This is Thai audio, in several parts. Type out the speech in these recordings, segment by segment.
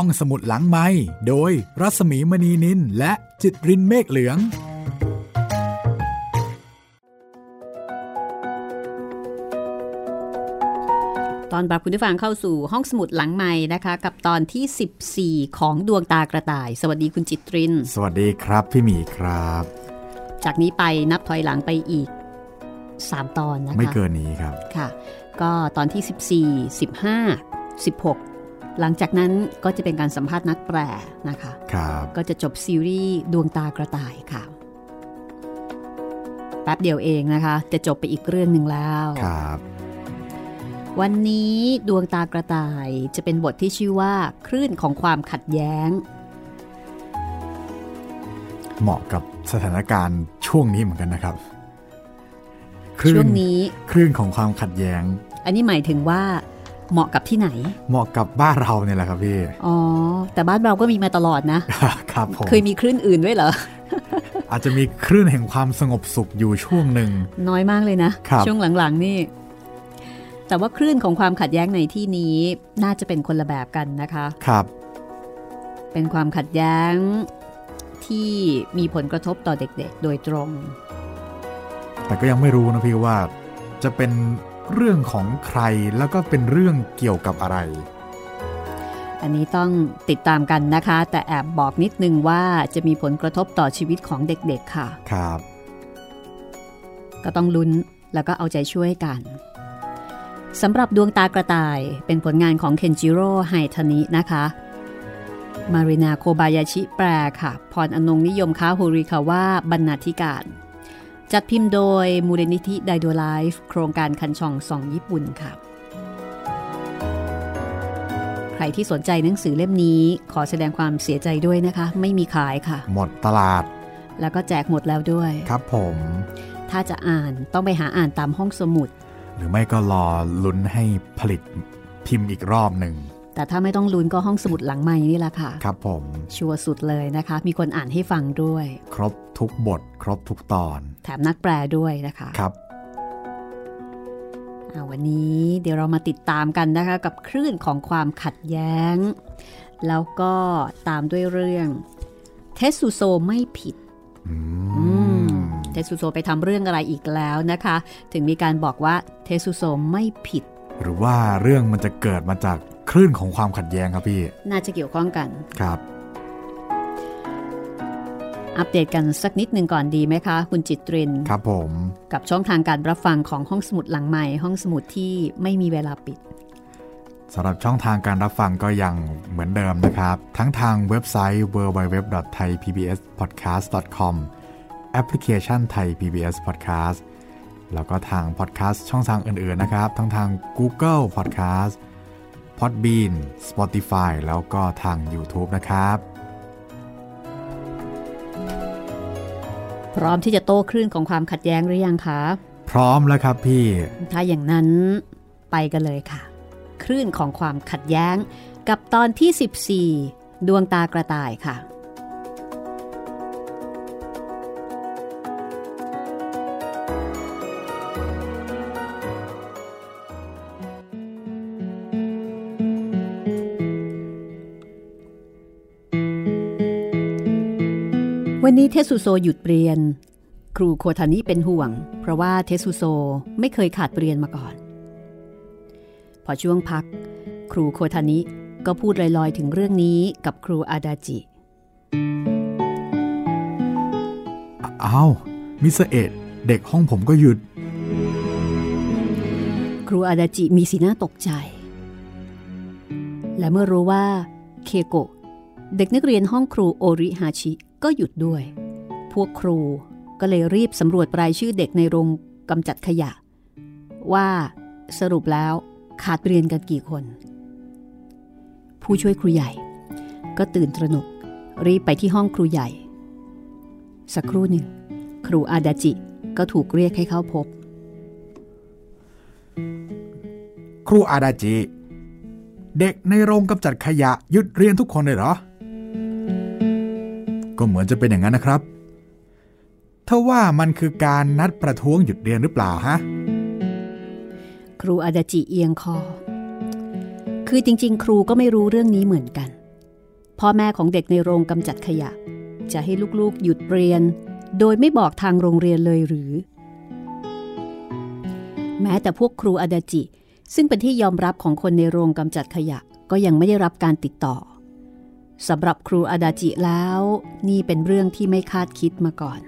ห้องสมุดหลังไม้โดยรัสมีมณีนินและจิตรินเมฆเหลือง ตอนรับคุณผู้ฟังเข้าสู่ห้องสมุดหลังใหม่นะคะ กับตอนที่ 14 ของดวงตากระต่าย สวัสดีคุณจิตริน สวัสดีครับพี่หมีครับ จากนี้ไปนับถอยหลังไปอีก 3 ตอนนะคะไม่เกินนี้ครับค่ะ ก็ตอนที่ 14 15 16 หลังจากนั้นก็จะเป็นการสัมภาษณ์นักแปลนะคะครับก็จะจบซีรีส์ดวงตากระต่ายค่ะแป๊บเดียวเองนะคะ จะจบไปอีกเรื่องหนึ่งแล้วครับ วันนี้ดวงตากระต่ายจะเป็นบทที่ชื่อว่า คลื่นของความขัดแย้ง เหมาะกับสถานการณ์ช่วงนี้เหมือนกันนะครับคลื่ช่วงนี้คลื่นของความขัดแย้ง อันนี้หมายถึงว่า เหมาะกับที่ไหน เหมาะกับบ้านเราเนี่ยแหละครับพี่ อ๋อ แต่บ้านเราก็มีมาตลอดนะ ครับผม เคยมีคลื่นอื่นด้วยเหรอ อาจจะมีคลื่นแห่งความสงบสุขอยู่ช่วงหนึ่ง น้อยมากเลยนะครับช่วงหลังๆ นี่ แต่ว่าคลื่นของความขัดแย้งในที่นี้น่าจะเป็นคนละแบบกันนะคะ ครับ เป็นความขัดแย้งที่มีผลกระทบต่อเด็กๆ โดยตรง แต่ก็ยังไม่รู้นะพี่ว่าจะเป็น เรื่องของใครแล้วก็เป็นเรื่องเกี่ยวกับอะไร อันนี้ต้องติดตามกันนะคะ แต่แอบบอกนิดนึงว่าจะมีผลกระทบต่อชีวิตของเด็กๆค่ะ ครับ ก็ต้องลุ้นแล้วก็เอาใจช่วยกันสำหรับดวงตากระต่ายเป็นผลงานของเคนจิโร่ไฮทานินะคะ มารินาโคบายาชิแปลค่ะ พรอนงค์ นิยมค้าฮูริคาว่าบรรณาธิการ จัดพิมพ์โดยมูลนิธิไดโดไลฟ์โครงการคันฉ่องส่องญี่ปุ่นค่ะ ใครที่สนใจหนังสือเล่มนี้ขอแสดงความเสียใจด้วยนะคะ ไม่มีขายค่ะ หมดตลาด แล้วก็แจกหมดแล้วด้วย ครับผม ถ้าจะอ่านต้องไปหาอ่านตามห้องสมุด หรือไม่ก็รอลุ้นให้ผลิตพิมพ์อีกรอบหนึ่ง แต่ถ้าไม่ต้องลุ้นก็ห้องสมุดหลังใหม่นี่แหละค่ะ ครับผม ชัวร์สุดเลยนะคะ มีคนอ่านให้ฟังด้วย ครบทุกบท ครบทุกตอน แถมนักแปลด้วยนะคะ ครับอ่าวันนี้เดี๋ยวเรามาติดตามกันนะคะ กับคลื่นของความขัดแย้ง แล้วก็ตามด้วยเรื่อง เทสซูโซไม่ผิดอือืมมเทสซูโซไปทำเรื่องอะไรอีกแล้วนะคะ ถึงมีการบอกว่าเทสซูโซไม่ผิด หรือว่าเรื่องมันจะเกิดมาจาก คลื่นของความขัดแย้งครับพี่ น่าจะเกี่ยวข้องกันครับ อัปเดตกันสักนิดหนึ่งก่อนดีไหมคะ คุณจิตรินครับผม กับช่องทางการรับฟังของห้องสมุดหลังใหม่ ห้องสมุดที่ไม่มีเวลาปิดสำหรับช่องทางการรับฟังก็ยังเหมือนเดิมนะครับ ทั้งทางเว็บไซต์ www.thaipbspodcast.com แอปพลิเคชัน Thai PBS Podcast แล้วก็ทางพอดแคสต์ช่องทางอื่นๆนะครับ ทั้งทาง Google Podcast Podbean Spotify แล้วก็ทาง YouTube นะครับ พร้อมที่จะโต้คลื่นของความขัดแย้งหรือยังคะ พร้อมแล้วครับพี่ ถ้าอย่างนั้นไปกันเลยค่ะ คลื่นของความขัดแย้งกับตอนที่ 14 ดวงตากระต่ายค่ะ วันนี้เทสุโซหยุดเรียน ครูโคทานิเป็นห่วง เพราะว่าเทสุโซไม่เคยขาดเรียนมาก่อน พอช่วงพัก ครูโคทานิก็พูดลอยๆ ถึงเรื่องนี้กับครูอาดาจิอ้าวมิสเอะเด็กห้องผมก็หยุด ครูอาดาจิมีสีหน้าตกใจ และเมื่อรู้ว่าเคโกะเด็กนักเรียนห้องครูโอริฮาชิ ก็หยุดด้วย พวกครูก็เลยรีบสำรวจรายชื่อเด็กในโรงกำจัดขยะ ว่าสรุปแล้วขาดเรียนกันกี่คน ผู้ช่วยครูใหญ่ ก็ตื่นตระหนกรีบไปที่ห้องครูใหญ่ สักครู่หนึ่ง ครูอาดาจิก็ถูกเรียกให้เข้าพบ ครูอาดาจิ เด็กในโรงกำจัดขยะหยุดเรียนทุกคนเลยเหรอ ก็เหมือนจะเป็นอย่างนั้นนะครับถ้าว่ามันคือการนัดประท้วงหยุดเรียนหรือเปล่าฮะ ครูอาดาจิเอียงคอ คือจริง ๆ ครูก็ไม่รู้เรื่องนี้เหมือนกัน พ่อแม่ของเด็กในโรงกำจัดขยะ จะให้ลูกๆหยุดเรียน โดยไม่บอกทางโรงเรียนเลยหรือ แม้แต่พวกครูอาดาจิ ซึ่งเป็นที่ยอมรับของคนในโรงกำจัดขยะก็ยังไม่ได้รับการติดต่อ สำหรับครูอาดาจิแล้ว นี่เป็นเรื่องที่ไม่คาดคิดมาก่อน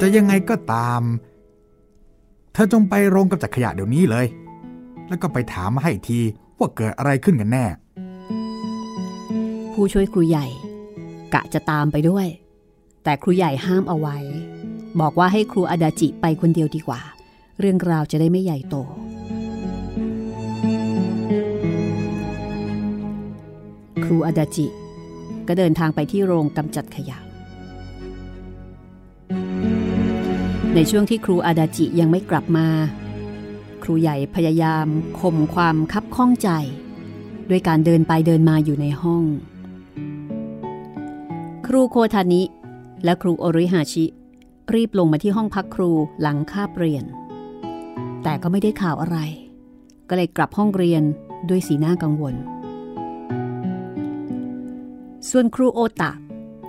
จะยังไงก็ตาม เธอจงไปโรงกำจัดขยะเดี๋ยวนี้เลย แล้วก็ไปถามมาให้ทีว่าเกิดอะไรขึ้นกันแน่ ผู้ช่วยครูใหญ่ กะจะตามไปด้วย แต่ครูใหญ่ห้ามเอาไว้ บอกว่าให้ครูอาดาจิไปคนเดียวดีกว่า เรื่องราวจะได้ไม่ใหญ่โต ครูอาดาจิ ก็เดินทางไปที่โรงกำจัดขยะ ในช่วงที่ครูอาดาจิยังไม่กลับมา ครูใหญ่พยายามข่มความคับข้องใจ ด้วยการเดินไปเดินมาอยู่ในห้อง ครูโคทานิ และครูโอริฮาชิ รีบลงมาที่ห้องพักครูหลังคาบเรียน แต่ก็ไม่ได้ข่าวอะไร ก็เลยกลับห้องเรียนด้วยสีหน้ากังวล ส่วนครูโอตะ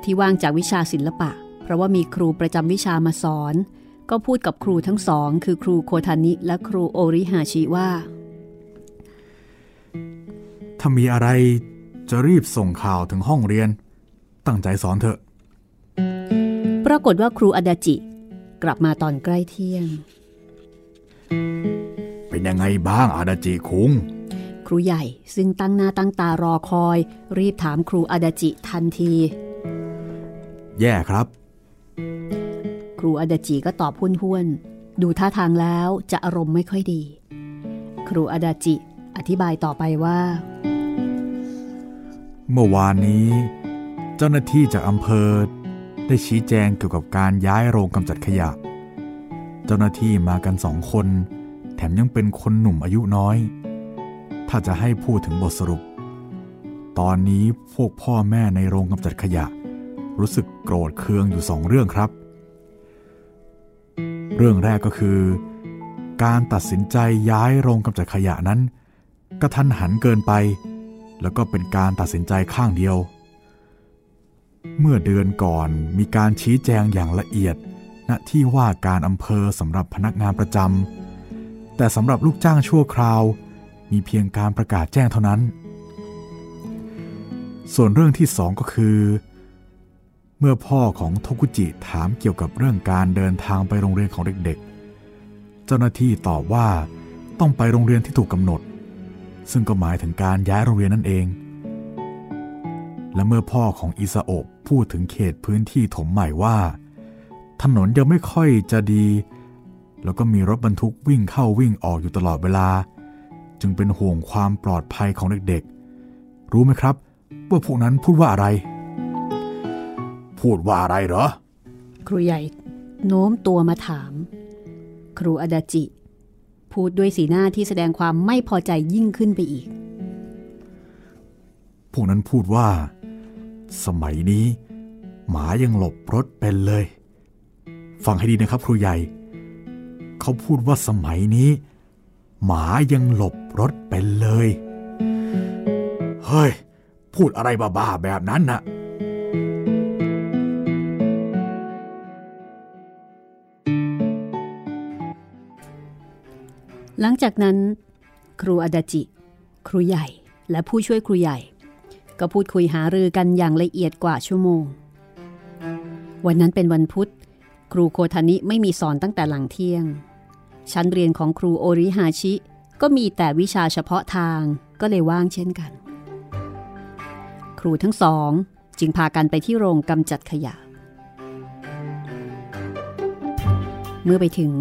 ที่ว่างจากวิชาศิลปะ เพราะว่ามีครูประจำวิชามาสอน ก็พูดกับครูทั้งสอง คือครูโคทานิและครูโอริฮาชิว่า ถ้ามีอะไรจะรีบส่งข่าวถึงห้องเรียน ตั้งใจสอนเถอะ ปรากฏว่าครูอาดาจิ กลับมาตอนใกล้เที่ยง เป็นยังไงบ้างอาดาจิคุงค รูใหญ่ ซึ่งตั้งหน้าตั้งตารอคอย รีบถามครูอาดาจิทันที แย่ครับ ครูอาดาจิก็ตอบห้วนห้วนๆ ดูท่าทางแล้วจะอารมณ์ไม่ค่อยดี ครูอาดาจิอธิบายต่อไปว่า เมื่อวานนี้ เจ้าหน้าที่จากอำเภอ ได้ชี้แจงเกี่ยวกับการย้ายโรงกำจัดขยะ เจ้าหน้าที่มากันสองคน แถมยังเป็นคนหนุ่มอายุน้อย ถ้าจะให้พูดถึงบทสรุป ตอนนี้พวกพ่อแม่ในโรงกำจัดขยะ รู้สึกโกรธเคืองอยู่สองเรื่องครับ เรื่องแรกก็คือ การตัดสินใจย้ายโรงกำจัดขยะนั้นกระทันหันเกินไป แล้วก็เป็นการตัดสินใจข้างเดียว เมื่อเดือนก่อนมีการชี้แจงอย่างละเอียด ณที่ว่าการอำเภอสำหรับพนักงานประจำแต่สำหรับลูกจ้างชั่วคราว มีเพียงการประกาศแจ้งเท่านั้น ส่วนเรื่องที่สองก็คือ เมื่อพ่อของโทกุจิถามเกี่ยวกับเรื่องการเดินทางไปโรงเรียนของเด็กๆ เจ้าหน้าที่ตอบว่าต้องไปโรงเรียนที่ถูกกำหนด ซึ่งก็หมายถึงการย้ายโรงเรียนนั่นเอง และเมื่อพ่อของอิซาโอะพูดถึงเขตพื้นที่ถมใหม่ว่า ถนนยังไม่ค่อยจะดี แล้วก็มีรถบรรทุกวิ่งเข้าวิ่งออกอยู่ตลอดเวลา จึงเป็นห่วงความปลอดภัยของเด็กๆ รู้ไหมครับ ว่าพวกนั้นพูดว่าอะไร พูดว่าอะไรเหรอ ครูใหญ่โน้มตัวมาถาม ครูอาดาจิ พูดด้วยสีหน้าที่แสดงความไม่พอใจยิ่งขึ้นไปอีก พวกนั้นพูดว่า สมัยนี้ หมายังหลบรถเป็นเลย ฟังให้ดีนะครับครูใหญ่ เขาพูดว่าสมัยนี้ หมายังหลบรถเป็นเลย เฮ้ย พูดอะไรบ้าๆแบบนั้นน่ะหลังจากนั้น ครูอาดาจิ ครูใหญ่และผู้ช่วยครูใหญ่ ก็พูดคุยหารือกันอย่างละเอียดกว่าชั่วโมง วันนั้นเป็นวันพุธ ครูโคทานิไม่มีสอนตั้งแต่หลังเที่ยง ชั้นเรียนของครูโอริฮาชิ ก็มีแต่วิชาเฉพาะทางก็เลยว่างเช่นกัน ครูทั้งสองจึงพากันไปที่โรงกำจัดขยะ เมื่อไปถึง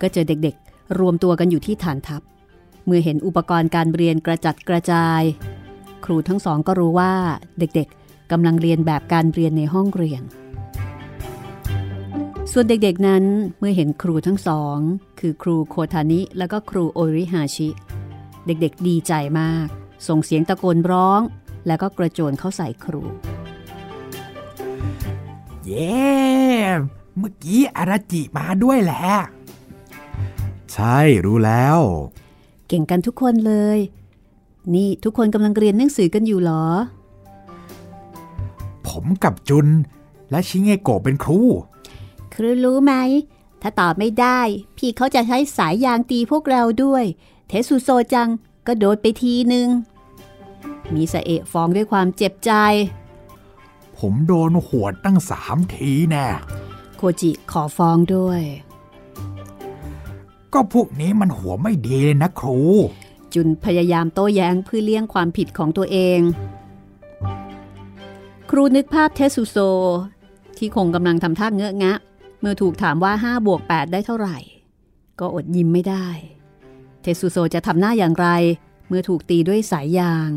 ก็เจอเด็กๆ รวมตัวกันอยู่ที่ฐานทัพ เมื่อเห็นอุปกรณ์การเรียนกระจัดกระจาย ครูทั้งสองก็รู้ว่าเด็กๆกำลังเรียนแบบการเรียนในห้องเรียน ส่วนเด็กๆนั้นเมื่อเห็นครูทั้งสอง คือครูโคทานิและก็ครูโอริฮาชิ เด็กๆดีใจมาก ส่งเสียงตะโกนร้อง แล้วก็กระโจนเข้าใส่ครู เย้เมื่อกี้อาราจิมาด้วยแหละ ใช่รู้แล้ว เก่งกันทุกคนเลย นี่ทุกคนกำลังเรียนหนังสือกันอยู่เหรอ ผมกับจุนและชิเงโกะเป็นครู ครูรู้ไหม ถ้าตอบไม่ได้ พี่เขาจะใช้สายยางตีพวกเราด้วย เทสุโซจังก็โดนไปทีหนึ่งมีสะเอะฟ้องด้วยความเจ็บใจ ผมโดนหวดตั้งสามทีแน่โคจิขอฟ้องด้วย ก็พวกนี้มันหัวไม่ดีเลยนะครู จุนพยายามโต้แย้งเพื่อเลี่ยงความผิดของตัวเอง ครูนึกภาพเทสุโซ ที่คงกำลังทำท่าเงอะงะ เมื่อถูกถามว่า5บวก8ได้เท่าไหร่ ก็อดยิ้มไม่ได้ เทสุโซจะทำหน้าอย่างไร เมื่อถูกตีด้วยสายยาง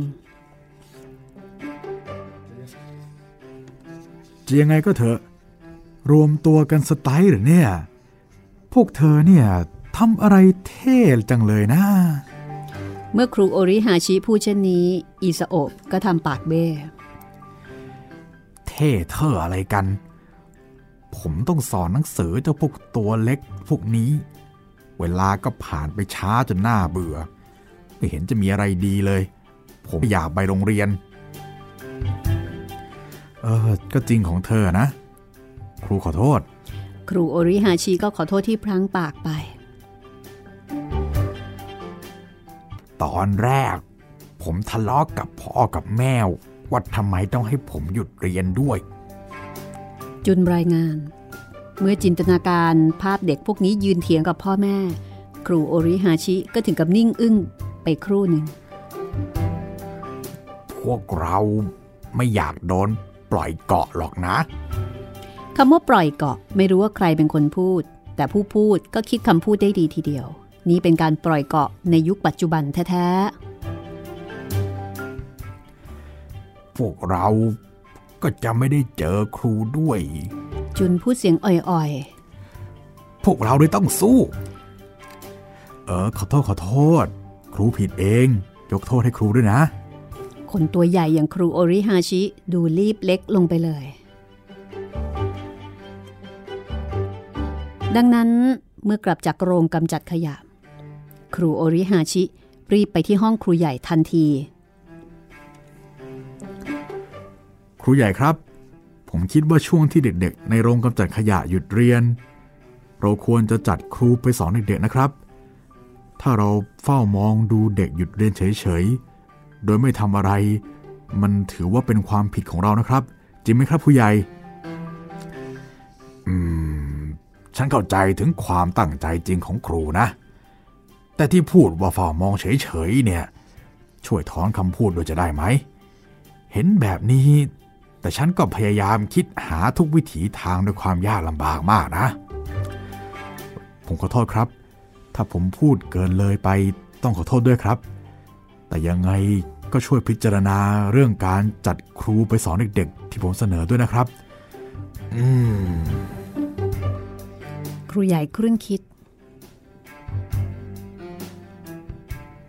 จะยังไงก็เถอะ รวมตัวกันสไตล์เหรือเนี่ย พวกเธอเนี่ยทำอะไรเท่จังเลยนะ เมื่อครูโอริฮาชิพูดเช่นนี้ อิซาโอะก็ทำปากเบ้ เท่เธออะไรกัน ผมต้องสอนหนังสือเจ้าพวกตัวเล็กพวกนี้ เวลาก็ผ่านไปช้าจนหน้าเบื่อ ไม่เห็นจะมีอะไรดีเลย ผมอยากไปโรงเรียน เออ ก็จริงของเธอนะ ครูขอโทษ ครูโอริฮาชิก็ขอโทษที่พลั้งปากไป ตอนแรก ผมทะเลาะกกับพ่อกับแม่ว่าทำไมต้องให้ผมหยุดเรียนด้วย จุนรายงาน เมื่อจินตนาการภาพเด็กพวกนี้ยืนเถียงกับพ่อแม่ ครูโอริฮาชิก็ถึงกับนิ่งอึ้งไปครู่หนึ่ง พวกเราไม่อยากโดนปล่อยเกาะหรอกนะคำว่าปล่อยเกาะไม่รู้ว่าใครเป็นคนพูด แต่ผู้พูดก็คิดคำพูดได้ดีทีเดียว นี่เป็นการปล่อยเกาะในยุคปัจจุบันแท้พวกเรา ก็จะไม่ได้เจอครูด้วยๆจุนพูดเสียงอ่อยพวกเราเลยต้องสู้ เออ ขอโทษขอโทษ ครูผิดเอง ยกโทษให้ครูด้วยนะๆคนตัวใหญ่อย่างครูโอริฮาชิดูรีบเล็กลงไปเลย ดังนั้นเมื่อกลับจากโรงกำจัดขยะ ครูโอริฮาชิรีบไปที่ห้องครูใหญ่ทันที ครูใหญ่ครับ ผมคิดว่าช่วงที่เด็กๆ ในโรงกำจัดขยะหยุดเรียน เราควรจะจัดครูไปสอนเด็กๆนะครับ ถ้าเราเฝ้ามองดูเด็กหยุดเรียนเฉยๆ โดยไม่ทำอะไร มันถือว่าเป็นความผิดของเรานะครับ จริงไหมครับผู้ใหญ่ อืม ฉันเข้าใจถึงความตั้งใจจริงของครูนะ แต่ที่พูดว่าเฝ้ามองเฉยๆเนี่ย ช่วยถอนคำพูดด้วยจะได้ไหมเห็นแบบนี้ แต่ฉันก็พยายามคิดหาทุกวิถีทางด้วยความยากลำบากมากนะ ผมขอโทษครับ ถ้าผมพูดเกินเลยไปต้องขอโทษด้วยครับ แต่ยังไงก็ช่วยพิจารณาเรื่องการจัดครูไปสอนเด็กๆ ที่ผมเสนอด้วยนะครับ อืม ครูใหญ่ครุ่นคิด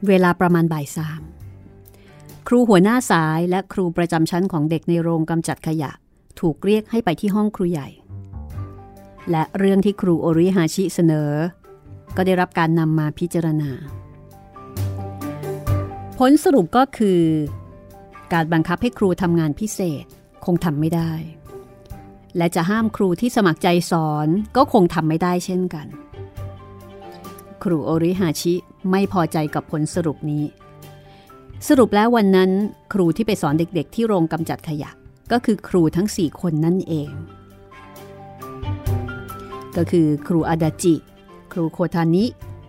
เวลาประมาณบ่ายสาม ครูหัวหน้าสายและครูประจำชั้นของเด็กในโรงกำจัดขยะ ถูกเรียกให้ไปที่ห้องครูใหญ่ และเรื่องที่ครูโอริฮาชิเสนอ ก็ได้รับการนำมาพิจารณา ผลสรุปก็คือ การบังคับให้ครูทำงานพิเศษคงทำไม่ได้ และจะห้ามครูที่สมัครใจสอนก็คงทำไม่ได้เช่นกัน ครูโอริฮาชิไม่พอใจกับผลสรุปนี้ สรุปแล้ววันนั้นครูที่ไปสอนเด็กๆ ที่โรงกำจัดขยะ ก็คือครูทั้ง 4 คนนั่นเอง ก็คือครูอาดาจิ ครูโคทานิ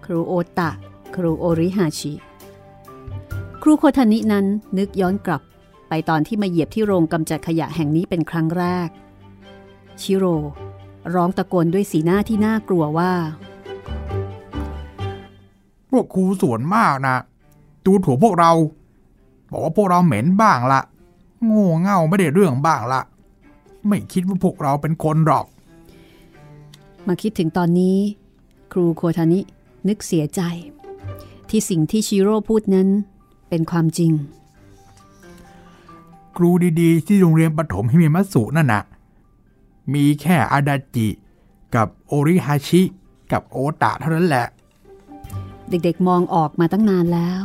ครูโอตะ ครูโอริฮาชิ ครูโคทานินั้นนึกย้อนกลับไปตอนที่มาเหยียบที่โรงกำจัดขยะแห่งนี้เป็นครั้งแรก ชิโร่ร้องตะโกนด้วยสีหน้าที่น่ากลัวว่า พวกครูส่วนมากนะ ดูถูกพวกเรา บอกว่าพวกเราเหม็นบ้างละโง่เง่าไม่ได้เรื่องบ้างละไม่คิดว่าพวกเราเป็นคนหรอก มาคิดถึงตอนนี้ ครูโคทานินึกเสียใจ ที่สิ่งที่ชิโร่พูดนั้นเป็นความจริง ครูดีๆ ที่โรงเรียนประถมฮิเมมัตสุนั่นนะมีแค่อาดาจิ กับโอริฮาชิ กับโอตะเท่านั้นแหละ เด็กๆมองออกมาตั้งนานแล้ว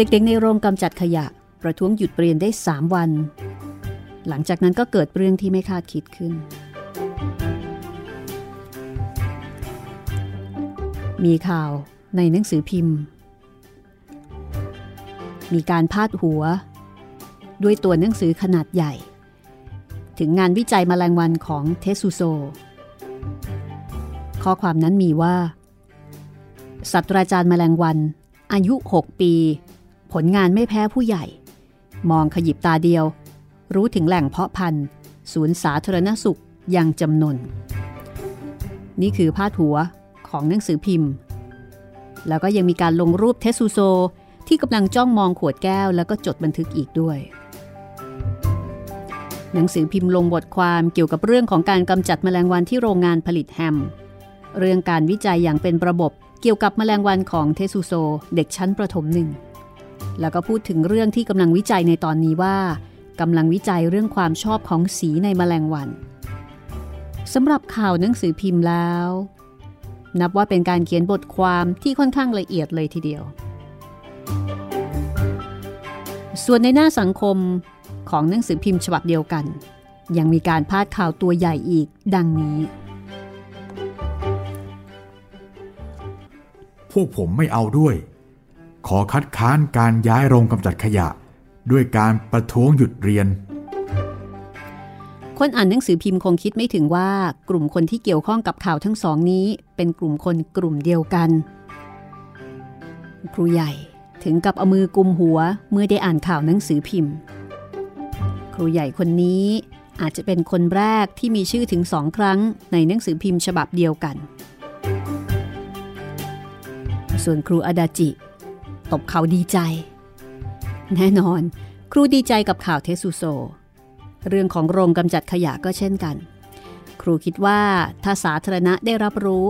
เด็กๆ ในโรงกำจัดขยะ ประท้วงหยุดเรียนได้ 3 วัน หลังจากนั้นก็เกิดเรื่องที่ไม่คาดคิดขึ้น มีข่าวในหนังสือพิมพ์ มีการพาดหัว ด้วยตัวหนังสือขนาดใหญ่ ถึงงานวิจัยมแมลงวันของเทสุโซ ข้อความนั้นมีว่าศาสตราจารย์แมลงวัน อายุ 6 ปี ผลงานไม่แพ้ผู้ใหญ่ มองขยิบตาเดียว รู้ถึงแหล่งเพาะพันธุ์ ศูนย์สาธารณสุขอย่างจำนวนนี่คือพาดหัวของหนังสือพิมพ์ แล้วก็ยังมีการลงรูปเทสุโซที่กำลังจ้องมองขวดแก้วแล้วก็จดบันทึกอีกด้วย หนังสือพิมพ์ลงบทความเกี่ยวกับเรื่องของการกำจัดแมลงวันที่โรงงานผลิตแฮม เรื่องการวิจัยอย่างเป็นระบบเกี่ยวกับแมลงวันของเทสุโซ เด็กชั้นประถมหนึ่ง แล้วก็พูดถึงเรื่องที่กำลังวิจัยในตอนนี้ว่ากำลังวิจัยเรื่องความชอบของสีในแมลงวันสำหรับข่าวหนังสือพิมพ์แล้ว นับว่าเป็นการเขียนบทความที่ค่อนข้างละเอียดเลยทีเดียว ส่วนในหน้าสังคมของหนังสือพิมพ์ฉบับเดียวกัน ยังมีการพาดข่าวตัวใหญ่อีกดังนี้ พวกผมไม่เอาด้วย ขอคัดค้านการย้ายโรงกำจัดขยะ ด้วยการประท้วงหยุดเรียน คนอ่านหนังสือพิมพ์คงคิดไม่ถึงว่ากลุ่มคนที่เกี่ยวข้องกับข่าวทั้งสองนี้ เป็นกลุ่มคนกลุ่มเดียวกัน ครูใหญ่ถึงกับเอามือกุมหัวเมื่อได้อ่านข่าวหนังสือพิมพ์ ครูใหญ่คนนี้อาจจะเป็นคนแรกที่มีชื่อถึงสองครั้งในหนังสือพิมพ์ฉบับเดียวกัน ส่วนครูอดาจิ ตบเขาดีใจ แน่นอน ครูดีใจกับข่าวเทสุโซ เรื่องของโรงกำจัดขยะก็เช่นกัน ครูคิดว่าถ้าสาธารณะได้รับรู้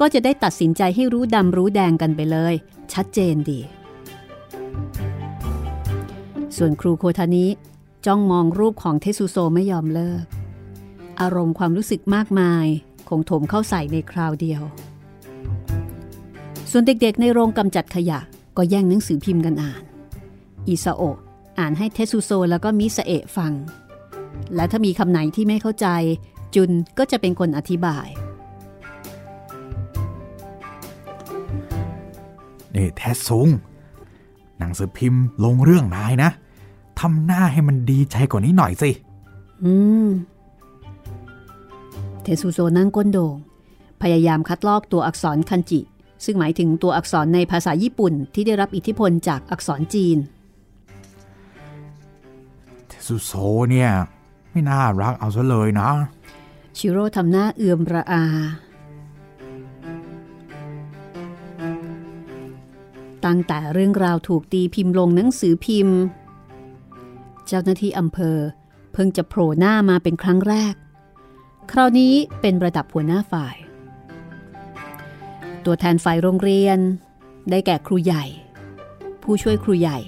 ก็จะได้ตัดสินใจให้รู้ดำรู้แดงกันไปเลย ชัดเจนดี ส่วนครูโคทานิจ้องมองรูปของเทสุโซไม่ยอมเลิก อารมณ์ความรู้สึกมากมายคงถมเข้าใส่ในคราวเดียว ส่วนเด็กๆในโรงกำจัดขยะ ก็แย่งหนังสือพิมพ์กันอ่าน อิซาโอะอ่านให้เทสุโซแล้วก็มิสเอะฟัง และถ้ามีคำไหนที่ไม่เข้าใจ จุนก็จะเป็นคนอธิบาย นี่แทสซุงหนังสือพิมพ์ลงเรื่องนายนะทำหน้าให้มันดีใจกว่านี้หน่อยสิ อืม เทสุโซนั่งก้นโด่งพยายามคัดลอกตัวอักษรคันจิ ซึ่งหมายถึงตัวอักษรในภาษาญี่ปุ่นที่ได้รับอิทธิพลจากอักษรจีนเทสุโซเนี่ย ไม่น่ารักเอาซะเลยนะ ชิโร่ทำหน้าเอื่อมระอา ตั้งแต่เรื่องราวถูกตีพิมพ์ลงหนังสือพิมพ์ เจ้าหน้าที่อำเภอ เพิ่งจะโผล่หน้ามาเป็นครั้งแรก คราวนี้เป็นระดับหัวหน้าฝ่าย ตัวแทนฝ่ายโรงเรียน ได้แก่ครูใหญ่ ผู้ช่วยครูใหญ่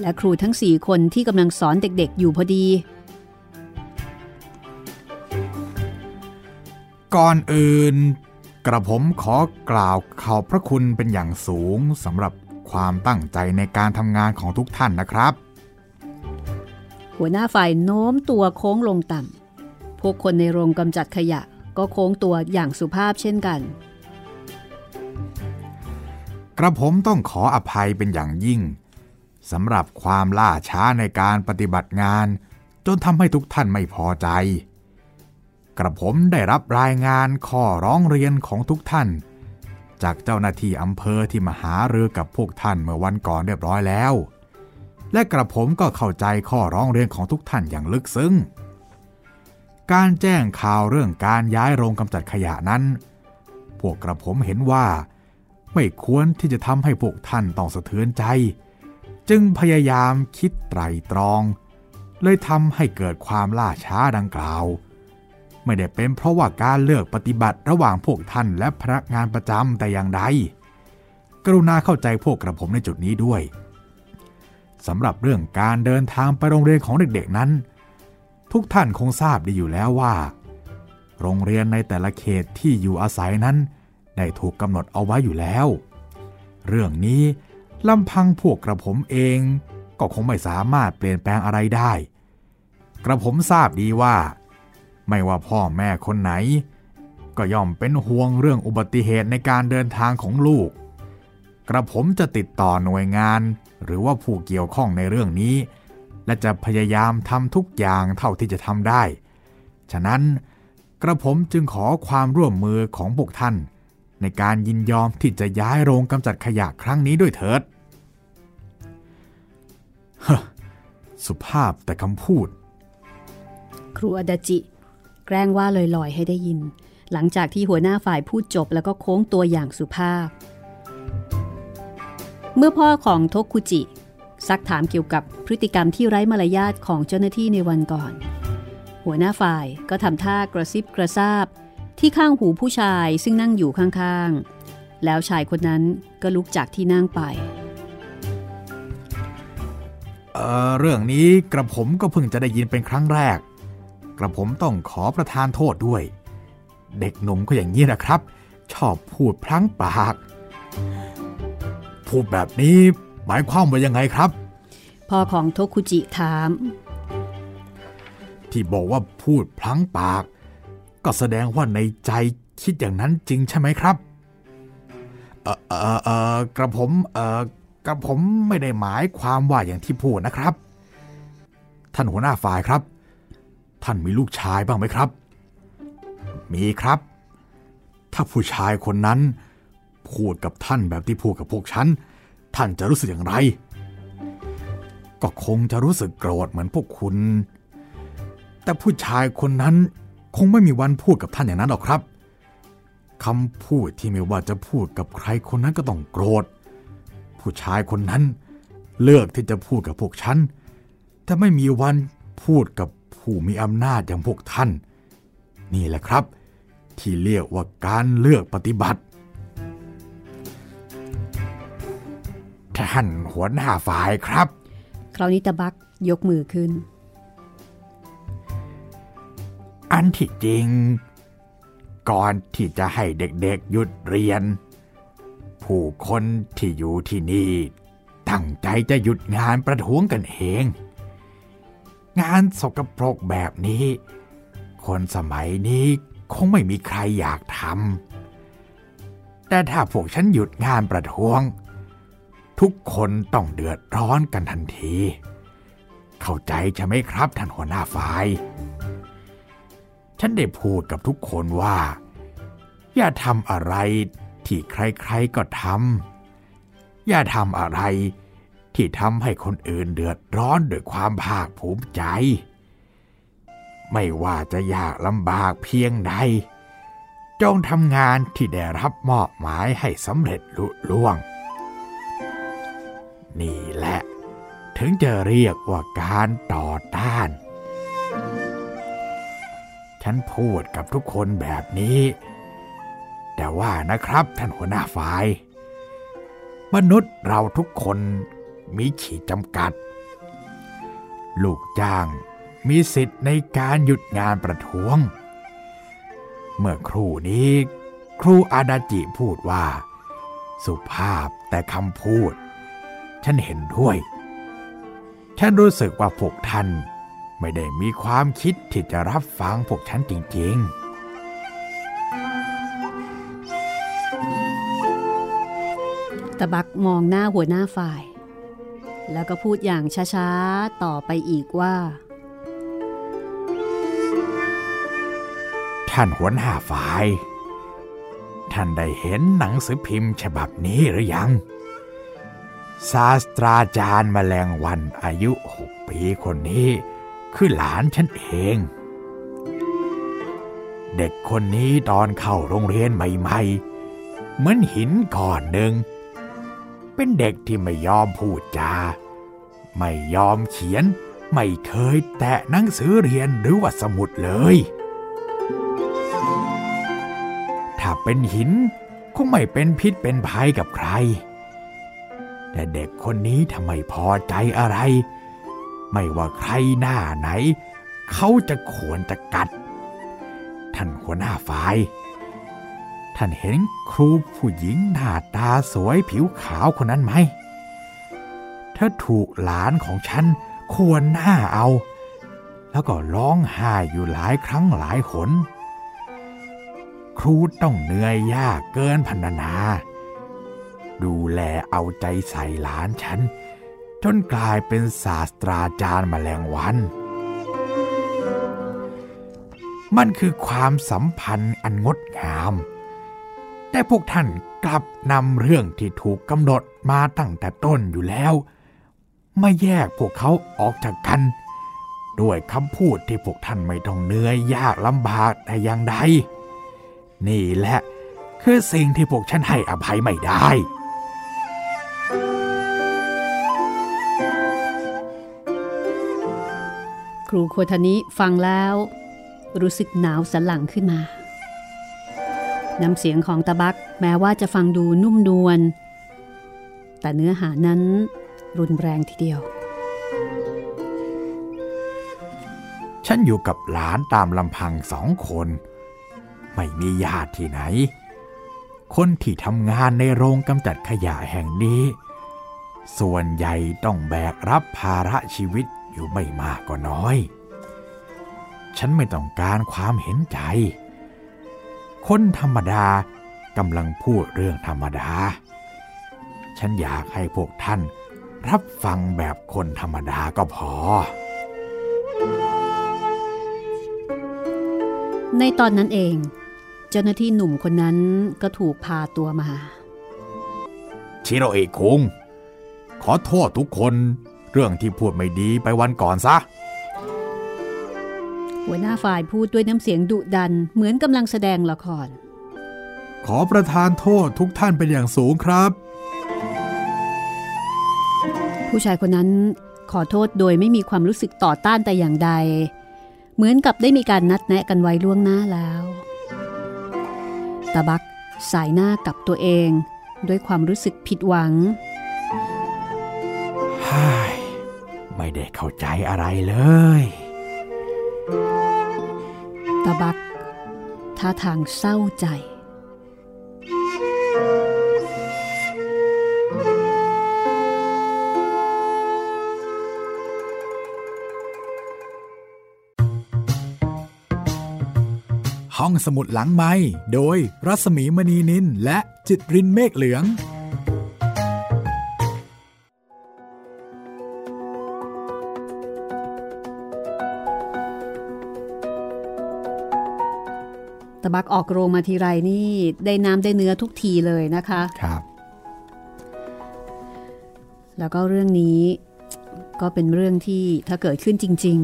และครูทั้งสี่คนที่กำลังสอนเด็กๆ อยู่พอดี ก่อนอื่น กระผมขอกล่าวขอบพระคุณเป็นอย่างสูงสำหรับความตั้งใจในการทำงานของทุกท่านนะครับ หัวหน้าฝ่ายโน้มตัวโค้งลงต่ำพวกคนในโรงกำจัดขยะก็โค้งตัวอย่างสุภาพเช่นกัน กระผมต้องขออภัยเป็นอย่างยิ่งสำหรับความล่าช้าในการปฏิบัติงาน จนทำให้ทุกท่านไม่พอใจ กระผมได้รับรายงานข้อร้องเรียนของทุกท่าน จากเจ้าหน้าที่อำเภอที่มาหาเรือกับพวกท่านเมื่อวันก่อนเรียบร้อยแล้ว และกระผมก็เข้าใจข้อร้องเรียนของทุกท่านอย่างลึกซึ้ง การแจ้งข่าวเรื่องการย้ายโรงกำจัดขยะนั้น พวกกระผมเห็นว่า ไม่ควรที่จะทำให้พวกท่านต้องสะเทือนใจ จึงพยายามคิดไตรตรอง เลยทำให้เกิดความล่าช้าดังกล่าว ไม่ได้เป็นเพราะว่าการเลือกปฏิบัติระหว่างพวกท่านและพนักงานประจำแต่อย่างใดกรุณาเข้าใจพวกกระผมในจุดนี้ด้วยสำหรับเรื่องการเดินทางไปโรงเรียนของเด็กๆนั้น ทุกท่านคงทราบดีอยู่แล้วว่า โรงเรียนในแต่ละเขตที่อยู่อาศัยนั้น ได้ถูกกำหนดเอาไว้อยู่แล้ว เรื่องนี้ลำพังพวกกระผมเองก็คงไม่สามารถเปลี่ยนแปลงอะไรได้ กระผมทราบดีว่า ไม่ว่าพ่อแม่คนไหน ก็ย่อมเป็นห่วงเรื่องอุบัติเหตุในการเดินทางของลูก กระผมจะติดต่อหน่วยงาน หรือว่าผู้เกี่ยวข้องในเรื่องนี้ และจะพยายามทำทุกอย่างเท่าที่จะทำได้ ฉะนั้นกระผมจึงขอความร่วมมือของพวกท่าน ในการยินยอมที่จะย้ายโรงกำจัดขยะครั้งนี้ด้วยเถิดสุภาพแต่คำพูด ครูอดาจิ แกล้งว่าลอยๆให้ได้ยิน หลังจากที่หัวหน้าฝ่ายพูดจบแล้วก็โค้งตัวอย่างสุภาพ เมื่อพ่อของโทคุจิ ซักถามเกี่ยวกับพฤติกรรมที่ไร้มารยาทของเจ้าหน้าที่ในวันก่อน หัวหน้าฝ่ายก็ทำท่ากระซิบกระซาบ ที่ข้างหูผู้ชายซึ่งนั่งอยู่ข้างๆ แล้วชายคนนั้นก็ลุกจากที่นั่งไปเเรื่องนี้กระผมก็เพิ่งจะได้ยินเป็นครั้งแรก กระผมต้องขอประทานโทษด้วย เด็กหนุ่มก็อย่างนี้นะครับ ชอบพูดพลั้งปาก พูดแบบนี้หมายความว่ายังไงครับ พ่อของโทคุจิถาม ที่บอกว่าพูดพลั้งปาก ก็แสดงว่าในใจคิดอย่างนั้นจริงใช่ไหมครับ เออเออเออกระผมเออกระผมไม่ได้หมายความว่าอย่างที่พูดนะครับ ท่านหัวหน้าฝ่ายครับ ท่านมีลูกชายบ้างไหมครับ มีครับ ถ้าผู้ชายคนนั้น พูดกับท่านแบบที่พูดกับพวกฉัน ท่านจะรู้สึกอย่างไร ก็คงจะรู้สึกโกรธเหมือนพวกคุณ แต่ผู้ชายคนนั้น คงไม่มีวันพูดกับท่านอย่างนั้นหรอกครับคำพูดที่ไม่ว่าจะพูดกับใครคนนั้นก็ต้องโกรธ ผู้ชายคนนั้น เลือกที่จะพูดกับพวกฉันแต่ไม่มีวันพูดกับผู้มีอำนาจอย่างพวกท่าน นี่แหละครับ ที่เรียกว่าการเลือกปฏิบัติ ท่านหัวหน้าฝ่ายครับ คราวนี้ตะบักยกมือขึ้น อันที่จริง ก่อนที่จะให้เด็กๆหยุดเรียน ผู้คนที่อยู่ที่นี่ ตั้งใจจะหยุดงานประท้วงกันเอง งานสกปรกแบบนี้ คนสมัยนี้คงไม่มีใครอยากทำแต่ถ้าพวกฉันหยุดงานประท้วง ทุกคนต้องเดือดร้อนกันทันที เข้าใจใช่ไหมครับท่านหัวหน้าฝ่าย ฉันได้พูดกับทุกคนว่า อย่าทำอะไรที่ใครๆก็ทำอย่าทำอะไรที่ทำให้คนอื่นเดือดร้อนด้วยความภาคภูมิใจ ไม่ว่าจะยากลำบากเพียงใด จงทำงานที่ได้รับมอบหมายให้สำเร็จลุล่วง นี่แหละ ถึงจะเรียกว่าการต่อต้าน ฉันพูดกับทุกคนแบบนี้ แต่ว่านะครับท่านหัวหน้าฝ่าย มนุษย์เราทุกคนมีขีดจำกัด ลูกจ้างมีสิทธิ์ในการหยุดงานประท้วง เมื่อครู่นี้ครูอาดาจิพูดว่า สุภาพแต่คำพูด ฉันเห็นด้วย ฉันรู้สึกว่าพวกท่าน ไม่ได้มีความคิดที่จะรับฟังพวกฉันจริง ๆตะบักมองหน้าหัวหน้าฝ่าย แล้วก็พูดอย่างช้าๆ ต่อไปอีกว่า ท่านหัวหน้าฝ่าย ท่านได้เห็นหนังสือพิมพ์ฉบับนี้หรือยัง ศาสตราจารย์แมลงวันอายุหกปีคนนี้ คือหลานฉันเอง เด็กคนนี้ตอนเข้าโรงเรียนใหม่ๆ เหมือนหินก่อนหนึ่ง เป็นเด็กที่ไม่ยอมพูดจา ไม่ยอมเขียน ไม่เคยแตะหนังสือเรียนหรือว่าสมุดเลย ถ้าเป็นหินคงไม่เป็นพิษเป็นภัยกับใคร แต่เด็กคนนี้ทำไมพอใจอะไร ไม่ว่าใครหน้าไหน เขาจะขวนจะกัด ท่านหัวหน้าฝ่าย ท่านเห็นครูผู้หญิงหน้าตาสวยผิวขาวคนนั้นไหมเธอถูกหลานของฉันควรหน้าเอา แล้วก็ร้องไห้อยู่หลายครั้งหลายหน ครูต้องเหนื่อยยากเกินพรรณนา ดูแลเอาใจใส่หลานฉัน จนกลายเป็นศาสตราจารย์แมลงวัน มันคือความสัมพันธ์อันงดงาม แต่พวกท่านกลับนำเรื่องที่ถูกกำหนดมาตั้งแต่ต้นอยู่แล้ว มาแยกพวกเขาออกจากกัน ด้วยคำพูดที่พวกท่านไม่ต้องเหนื่อยยากลำบากแต่อย่างใดนี่แหละคือสิ่งที่พวกฉันให้อภัยไม่ได้ ครูโคทานิฟังแล้ว รู้สึกหนาวสันหลังขึ้นมา น้ำเสียงของตะบักแม้ว่าจะฟังดูนุ่มนวล แต่เนื้อหานั้นรุนแรงทีเดียว ฉันอยู่กับหลานตามลำพังสองคน ไม่มีญาติที่ไหน คนที่ทำงานในโรงกำจัดขยะแห่งนี้ ส่วนใหญ่ต้องแบกรับภาระชีวิต อยู่ไม่มากก็น้อย ฉันไม่ต้องการความเห็นใจ คนธรรมดากำลังพูดเรื่องธรรมดา ฉันอยากให้พวกท่านรับฟังแบบคนธรรมดาก็พอ ในตอนนั้นเอง เจ้าหน้าที่หนุ่มคนนั้นก็ถูกพาตัวมา ชิโรเอะคุง ขอโทษทุกคน เรื่องที่พูดไม่ดีไปวันก่อนซะ หัวหน้าฝ่ายพูดด้วยน้ำเสียงดุดันเหมือนกำลังแสดงละคร ขอประทานโทษทุกท่านเป็นอย่างสูงครับ ผู้ชายคนนั้นขอโทษโดยไม่มีความรู้สึกต่อต้านแต่อย่างใด เหมือนกับได้มีการนัดแนะกันไว้ล่วงหน้าแล้วตาบักสายหน้ากับตัวเอง ด้วยความรู้สึกผิดหวัง ไม่ได้เข้าใจอะไรเลย ตาบักท่าทางเศร้าใจ ห้องสมุดหลังไม้โดยรัสมีมณีนินและจิตรินเมฆเหลือง กออกโรงมาทีไรนี่ได้น้ำได้เนื้อทุกทีเลยนะคะครับ แล้วก็เรื่องนี้ก็เป็นเรื่องที่ถ้าเกิดขึ้นจริง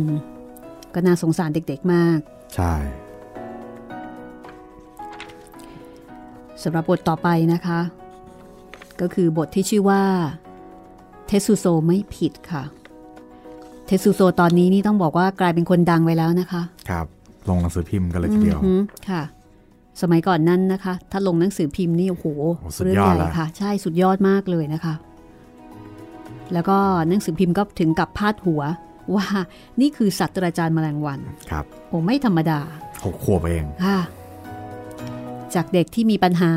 ๆ ก็น่าสงสารเด็กๆมาก ใช่สำหรับบทต่อไปนะคะ ก็คือบทที่ชื่อว่า เทสุโซไม่ผิดค่ะ เทสุโซตอนนี้นี่ต้องบอกว่ากลายเป็นคนดังไปแล้วนะคะ ครับ ลงหนังสือพิมพ์กันเลยทีเดียวอือหือค่ะ สมัยก่อนนั้นนะคะ ถ้าลงหนังสือพิมพ์นี่โอ้โหโอ้สุดเรื่องยอดใหญ่ละค่ะ ใช่สุดยอดมากเลยนะคะ แล้วก็หนังสือพิมพ์ก็ถึงกับพาดหัว ว่านี่คือศาสตราจารย์แมลงวันครับโอ้ไม่ธรรมดาหกขวบเองค่ะจากเด็กที่มีปัญหา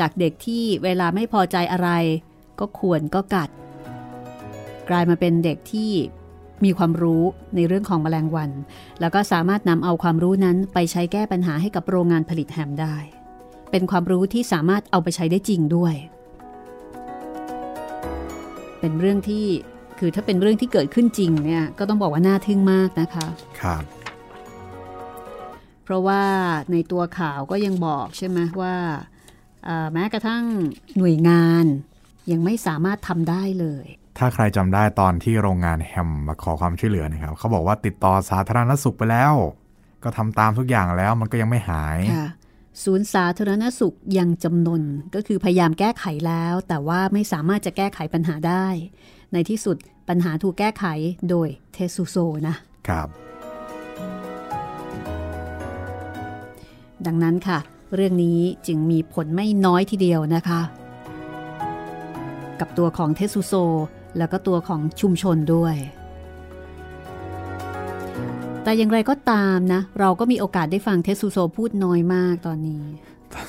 จากเด็กที่เวลาไม่พอใจอะไร ก็ควรก็กัด กลายมาเป็นเด็กที่ มีความรู้ในเรื่องของแมลงวัน แล้วก็สามารถนำเอาความรู้นั้นไปใช้แก้ปัญหาให้กับโรงงานผลิตแฮมได้ เป็นความรู้ที่สามารถเอาไปใช้ได้จริงด้วย เป็นเรื่องที่คือถ้าเป็นเรื่องที่เกิดขึ้นจริงเนี่ยก็ต้องบอกว่าน่าทึ่งมากนะคะครับเพราะว่าในตัวข่าวก็ยังบอกใช่ไหมว่าเอ่อแม้กระทั่งหน่วยงานยังไม่สามารถทำได้เลย ถ้าใครจำได้ตอนที่โรงงานแฮมมาขอความช่วยเหลือนะครับ เขาบอกว่าติดต่อสาธารณสุขไปแล้ว ก็ทำตามทุกอย่างแล้วมันก็ยังไม่หายค่ะศูนย์สาธารณสุขยังจำนนก็คือพยายามแก้ไขแล้ว แต่ว่าไม่สามารถจะแก้ไขปัญหาได้ ในที่สุดปัญหาถูกแก้ไขโดยเทสุโซนะครับ ดังนั้นค่ะ เรื่องนี้จึงมีผลไม่น้อยทีเดียวนะคะ กับตัวของเทสุโซ แล้วก็ตัวของชุมชนด้วย แต่อย่างไรก็ตามนะ เราก็มีโอกาสได้ฟังเทสุโซพูดน้อยมากตอนนี้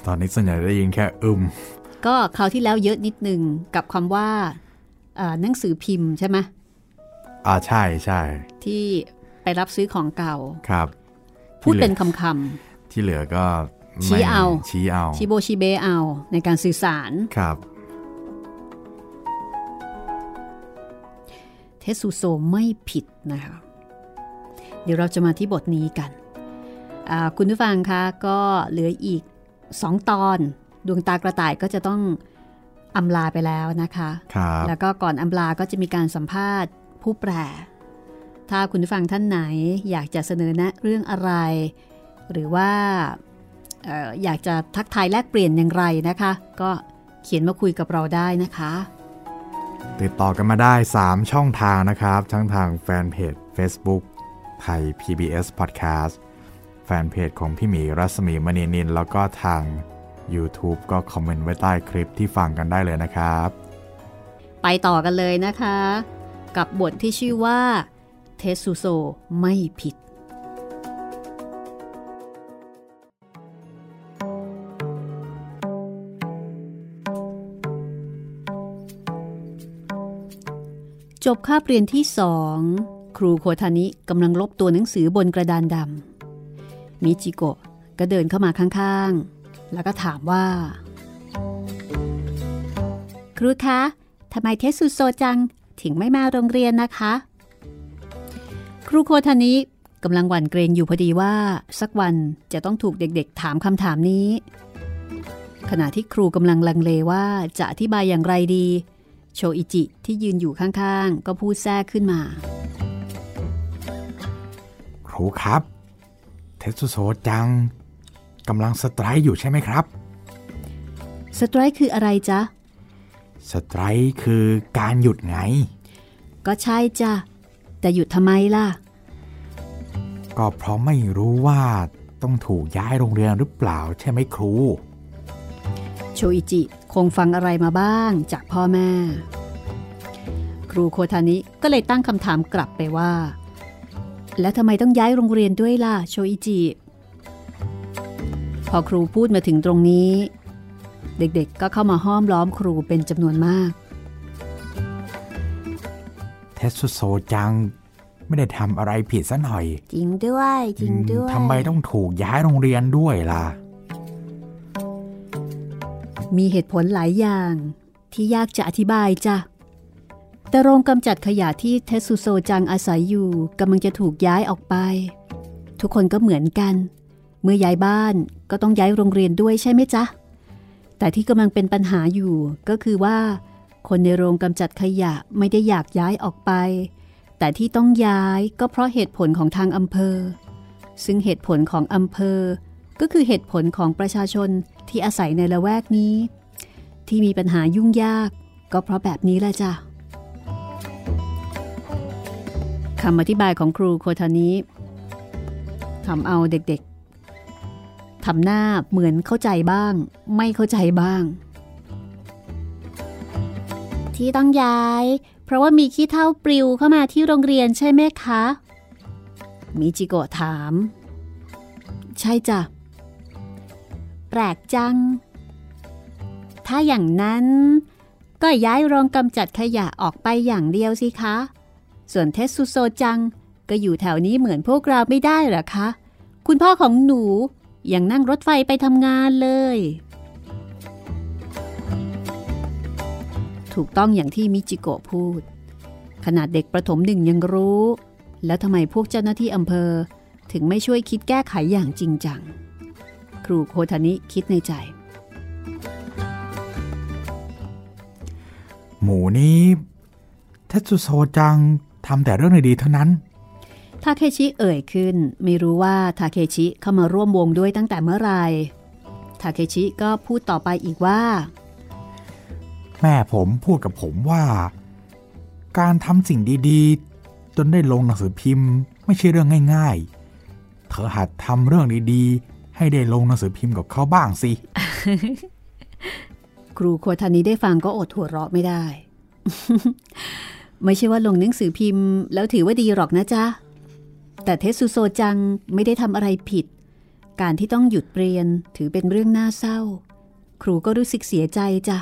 ตอนนี้ส่วนใหญ่ได้ยินแค่อึมก็คราวที่แล้วเยอะนิดหนึ่งกับคำว่าเอ่อหนังสือพิมพ์ใช่ไหมอ่าใช่ใช่ที่ไปรับซื้อของเก่าครับ พูดเป็นที่หลือคำที่เหลือก็ไม่ชี้เอาชี้เอาๆชิโบชิเบะเอาในการสื่อสารครับ ทสุโซไม่ผิดนะคะเดี๋ยวเราจะมาที่บทนี้กันอ่าคุณผู้ฟังคะก็เหลืออีกสองตอนดวงตากระต่ายก็จะต้องอำลาไปแล้วนะคะครับแล้วก็ก่อนอำลาก็จะมีการสัมภาษณ์ผู้แปลถ้าคุณผู้ฟังท่านไหนอยากจะเสนอแนะเรื่องอะไร หรือว่าเอออยากจะทักทายแลกเปลี่ยนอย่างไรนะคะ ก็เขียนมาคุยกับเราได้นะคะ ติดต่อกันมาได้ 3 ช่องทางนะครับทั้งทางแฟนเพจ Facebook ไทย PBS Podcast แฟนเพจของพี่หมีรัศมีมณีนิน แล้วก็ทาง YouTube ก็คอมเมนต์ไว้ใต้คลิปที่ฟังกันได้เลยนะครับ ไปต่อกันเลยนะคะ กับบทที่ชื่อว่า เทสุโซไม่ผิด จบคาบเรียนที่สองครูโคทานิกำลังลบตัวหนังสือบนกระดานดำมิจิโกะก็เดินเข้ามาข้างๆ แล้วก็ถามว่า ครูคะทำไมเทสุโซจังถึงไม่มาโรงเรียนนะคะ ครูโคทานิกำลังหวั่นเกรงอยู่พอดีว่า สักวันจะต้องถูกเด็กๆ ถามคำถามนี้ ขณะที่ครูกำลังลังเลว่าจะอธิบายอย่างไรดี โชอิจิที่ยืนอยู่ข้างๆ ก็พูดแทรกขึ้นมา ครูครับ เทสุโซจังกำลังสไตรค์อยู่ใช่ไหมครับ สไตรค์คืออะไรจ๊ะ สไตรค์คือการหยุดไง ก็ใช่จ้ะ แต่หยุดทำไมล่ะ ก็เพราะไม่รู้ว่าต้องถูกย้ายโรงเรียนหรือเปล่าใช่ไหมครู โชอิจิค งฟังอะไรมาบ้างจากพ่อแม่ ครูโคทานิก็เลยตั้งคำถามกลับไปว่า แล้วทำไมต้องย้ายโรงเรียนด้วยล่ะโชอิจิพอครูพูดมาถึงตรงนี้ เด็กๆก็เข้ามาห้อมล้อมครูเป็นจำนวนมากเทสุโซจังไม่ได้ทำอะไรผิดซะหน่อย จริงด้วย จริงด้วยทำไมต้องถูกย้ายโรงเรียนด้วยล่ะ มีเหตุผลหลายอย่างที่ยากจะอธิบายจ้ะ แต่โรงกำจัดขยะที่เทสุโซจังอาศัยอยู่กำลังจะถูกย้ายออกไป ทุกคนก็เหมือนกัน เมื่อย้ายบ้านก็ต้องย้ายโรงเรียนด้วยใช่ไหมจ๊ะ แต่ที่กำลังเป็นปัญหาอยู่ก็คือว่า คนในโรงกำจัดขยะไม่ได้อยากย้ายออกไป แต่ที่ต้องย้ายก็เพราะเหตุผลของทางอำเภอ ซึ่งเหตุผลของอำเภอก็คือเหตุผลของประชาชน ที่อาศัยในละแวกนี้ ที่มีปัญหายุ่งยากก็เพราะแบบนี้แหละจ้ะคำอธิบายของครูโคทานิทำเอาเด็กๆทำหน้าเหมือนเข้าใจบ้าง ไม่เข้าใจบ้าง ที่ต้องย้าย เพราะว่ามีขี้เท่าปลิวเข้ามาที่โรงเรียนใช่ไหมคะ มิจิโกะถาม ใช่จ้ะแป ลกจัง ถ้าอย่างนั้น ก็ย้ายโรงกำจัดขยะออกไปอย่างเดียวสิคะ ส่วนเทสุโซจังก็อยู่แถวนี้เหมือนพวกเราไม่ได้หรอคะ คุณพ่อของหนูยังนั่งรถไฟไปทำงานเลย ถูกต้องอย่างที่มิจิโกะพูด ขนาดเด็กประถมหนึ่งยังรู้ แล้วทำไมพวกเจ้าหน้าที่อำเภอถึงไม่ช่วยคิดแก้ไขอย่างจริงจัง ครูโคทานิคิดในใจ หมูนี้เทสุโซจังทำแต่เรื่องดีๆเท่านั้น ทาเคชิเอ่ยขึ้น ไม่รู้ว่าทาเคชิเข้ามาร่วมวงด้วยตั้งแต่เมื่อไหร่ทาเคชิก็พูดต่อไปอีกว่า แม่ผมพูดกับผมว่า การทำสิ่งดีๆ จนได้ลงหนังสือพิมพ์ ไม่ใช่เรื่องง่าย ๆ เธอหัดทำเรื่องดีๆ ให้ได้ลงหนังสือพิมพ์กับเขาบ้างสิ ครูโคทานิได้ฟังก็อดหัวเราะไม่ได้ ไม่ใช่ว่าลงหนังสือพิมพ์ แล้วถือว่าดีหรอกนะจ๊ะ แต่เทสุโซจังไม่ได้ทำอะไรผิด การที่ต้องหยุดเรียนถือเป็นเรื่องน่าเศร้า ครูก็รู้สึกเสียใจจ้ะ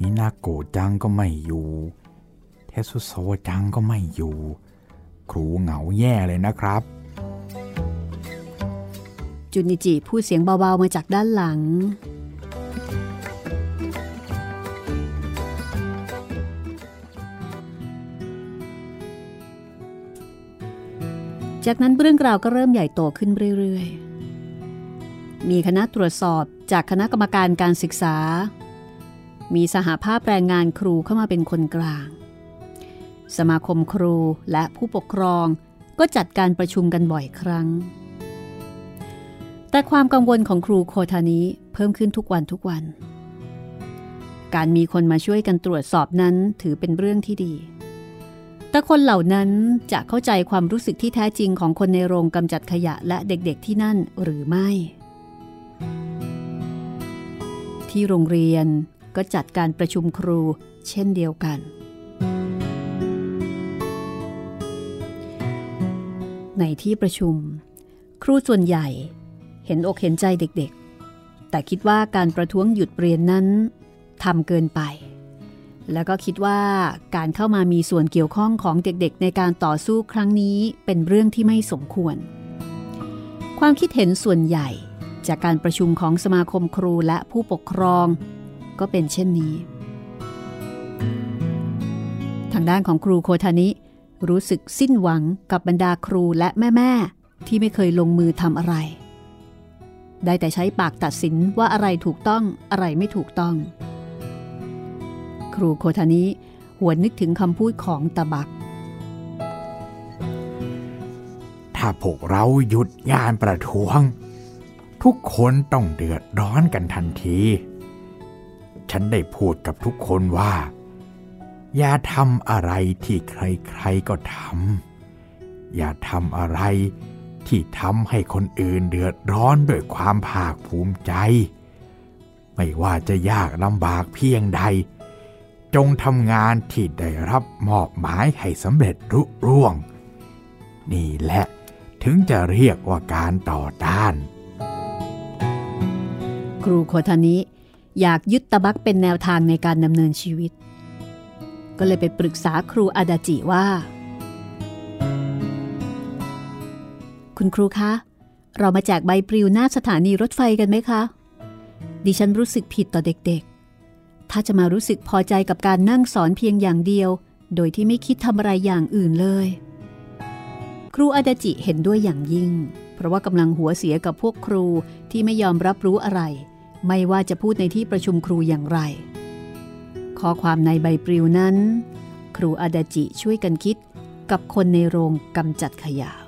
มินาโกะจังก็ไม่อยู่ เทสุโซจังก็ไม่อยู่ ครูเหงาแย่เลยนะครับ จุนิจิพูดเสียงเบาๆมาจากด้านหลัง จากนั้นเรื่องราวก็เริ่มใหญ่โตขึ้นเรื่อยๆ มีคณะตรวจสอบจากคณะกรรมการการศึกษา มีสหภาพแรงงานครูเข้ามาเป็นคนกลาง สมาคมครูและผู้ปกครองก็จัดการประชุมกันบ่อยครั้ง แต่ความกังวลของครูโคทานี้เพิ่มขึ้นทุกวันทุกวัน การมีคนมาช่วยกันตรวจสอบนั้นถือเป็นเรื่องที่ดี แต่คนเหล่านั้นจะเข้าใจความรู้สึกที่แท้จริงของคนในโรงกำจัดขยะและเด็กๆที่นั่นหรือไม่ ที่โรงเรียนก็จัดการประชุมครูเช่นเดียวกัน ในที่ประชุม ครูส่วนใหญ่ ห็นอกเห็นใจเด็กๆ แต่คิดว่าการประท้วงหยุดเรียนนั้นทำเกินไป แล้วก็คิดว่าการเข้ามามีส่วนเกี่ยวข้องของเด็กๆ ในการต่อสู้ครั้งนี้เป็นเรื่องที่ไม่สมควร ความคิดเห็นส่วนใหญ่ จากการประชุมของสมาคมครูและผู้ปกครอง ก็เป็นเช่นนี้ ทางด้านของครูโคทานิรู้สึกสิ้นหวังกับบรรดาครูและแม่ ๆ ที่ไม่เคยลงมือทำอะไร ได้แต่ใช้ปากตัดสินว่าอะไรถูกต้องอะไรไม่ถูกต้อง ครูโคทานี้หวนนึกถึงคำพูดของตะบัก ถ้าพวกเราหยุดงานประท้วง ทุกคนต้องเดือดร้อนกันทันที ฉันได้พูดกับทุกคนว่า อย่าทำอะไรที่ใครๆก็ทำอย่าทำอะไร ที่ทำให้คนอื่นเดือดร้อนด้วยความภาคภูมิใจ ไม่ว่าจะยากลำบากเพียงใด จงทำงานที่ได้รับมอบหมายให้สำเร็จรุร่วง นี่แหละถึงจะเรียกว่าการต่อต้าน ครูโคทานิอยากยึดตะบักเป็นแนวทางในการดำเนินชีวิต ก็เลยไปปรึกษาครูอาดาจิว่า คุณครูคะ เรามาแจกใบปลิวหน้าสถานีรถไฟกันไหมคะ ดิฉันรู้สึกผิดต่อเด็กๆ ถ้าจะมารู้สึกพอใจกับการนั่งสอนเพียงอย่างเดียว โดยที่ไม่คิดทำอะไรอย่างอื่นเลย ครูอาดาจิเห็นด้วยอย่างยิ่ง เพราะว่ากำลังหัวเสียกับพวกครูที่ไม่ยอมรับรู้อะไร ไม่ว่าจะพูดในที่ประชุมครูอย่างไร ข้อความในใบปลิวนั้น ครูอาดาจิช่วยกันคิดกับคนในโรงกำจัดขยะ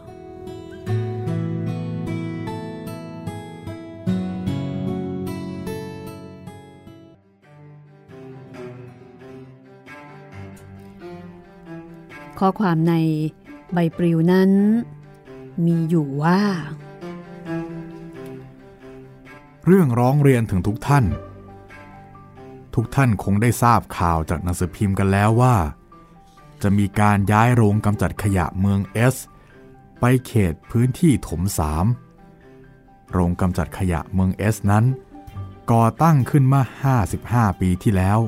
ข้อความในใบปลิวนั้น มีอยู่ว่า เรื่องร้องเรียนถึงทุกท่าน ทุกท่านคงได้ทราบข่าวจากหนังสือพิมพ์กันแล้วว่า จะมีการย้ายโรงกำจัดขยะเมืองเอสไปเขตพื้นที่ถมสามโรงกำจัดขยะเมืองเอสนั้นก่อตั้งขึ้นมา 55 ปีที่แล้ว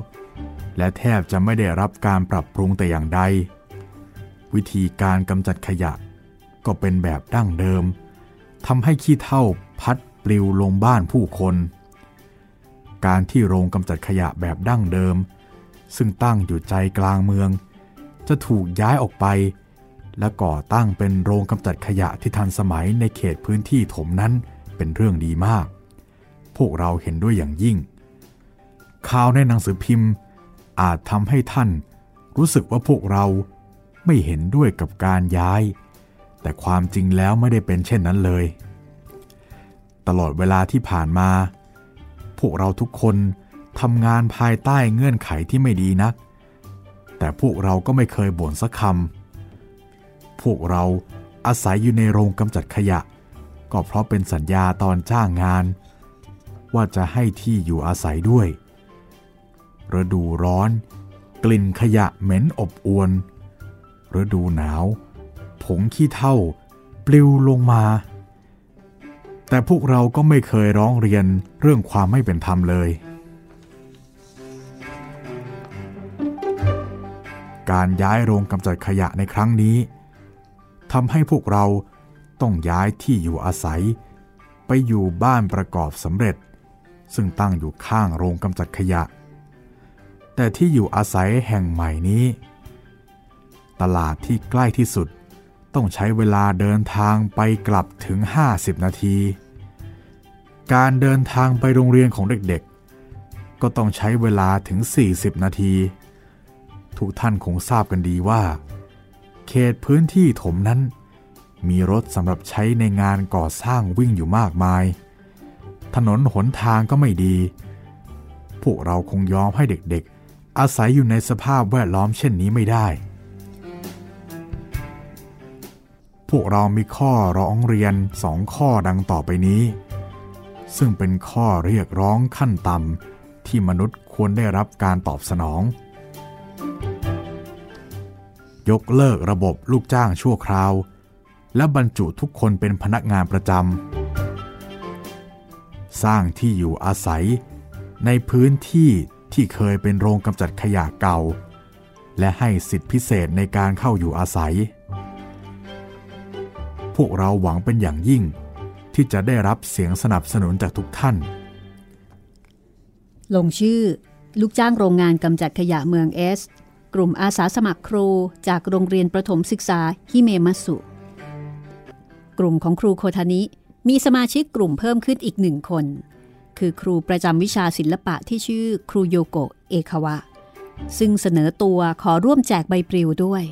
และแทบจะไม่ได้รับการปรับปรุงแต่อย่างใด วิธีการกำจัดขยะ ก็เป็นแบบดั้งเดิมทำให้ขี้เท่าพัดปลิวลงบ้านผู้คน การที่โรงกำจัดขยะแบบดั้งเดิม ซึ่งตั้งอยู่ใจกลางเมือง จะถูกย้ายออกไป และก่อตั้งเป็นโรงกำจัดขยะที่ทันสมัยในเขตพื้นที่ถมนั้นเป็นเรื่องดีมาก พวกเราเห็นด้วยอย่างยิ่ง ข่าวในหนังสือพิมพ์อาจทำให้ท่านรู้สึกว่าพวกเรา ไม่เห็นด้วยกับการย้าย แต่ความจริงแล้วไม่ได้เป็นเช่นนั้นเลย ตลอดเวลาที่ผ่านมา พวกเราทุกคนทำงานภายใต้เงื่อนไขที่ไม่ดีนัก แต่พวกเราก็ไม่เคยบ่นสักคำพวกเราอาศัยอยู่ในโรงกำจัดขยะ ก็เพราะเป็นสัญญาตอนจ้างงาน ว่าจะให้ที่อยู่อาศัยด้วยฤดูร้อน กลิ่นขยะเหม็นอบอวน ฤดูหนาว ผงขี้เท่า ปลิวลงมา แต่พวกเราก็ไม่เคยร้องเรียนเรื่องความไม่เป็นธรรมเลย การย้ายโรงกำจัดขยะในครั้งนี้ทำให้พวกเราต้องย้ายที่อยู่อาศัย ไปอยู่บ้านประกอบสำเร็จ ซึ่งตั้งอยู่ข้างโรงกำจัดขยะ แต่ที่อยู่อาศัยแห่งใหม่นี้ ตลาดที่ใกล้ที่สุด ต้องใช้เวลาเดินทางไปกลับถึง 50 นาที การเดินทางไปโรงเรียนของเด็กๆ ก็ต้องใช้เวลาถึง 40 นาที ทุกท่านคงทราบกันดีว่า เขตพื้นที่ถมนั้น มีรถสำหรับใช้ในงานก่อสร้างวิ่งอยู่มากมาย ถนนหนทางก็ไม่ดี พวกเราคงยอมให้เด็กๆ อาศัยอยู่ในสภาพแวดล้อมเช่นนี้ไม่ได้ พวกเรามีข้อร้องเรียนสองข้อดังต่อไปนี้ ซึ่งเป็นข้อเรียกร้องขั้นต่ำที่มนุษย์ควรได้รับการตอบสนอง ยกเลิกระบบลูกจ้างชั่วคราว และบรรจุทุกคนเป็นพนักงานประจำ สร้างที่อยู่อาศัยในพื้นที่ที่เคยเป็นโรงกำจัดขยะเก่า และให้สิทธิพิเศษในการเข้าอยู่อาศัย พวกเราหวังเป็นอย่างยิ่ง ที่จะได้รับเสียงสนับสนุนจากทุกท่าน ลงชื่อ ลูกจ้างโรงงานกำจัดขยะเมืองเอส กลุ่มอาสาสมัครครูจากโรงเรียนประถมศึกษาฮิเมมัสุ กลุ่มของครูโคทานิ มีสมาชิกกลุ่มเพิ่มขึ้นอีกหนึ่งคน คือครูประจำวิชาศิลปะที่ชื่อครูโยโกะเอคาวะ ซึ่งเสนอตัวขอร่วมแจกใบปลิวด้วย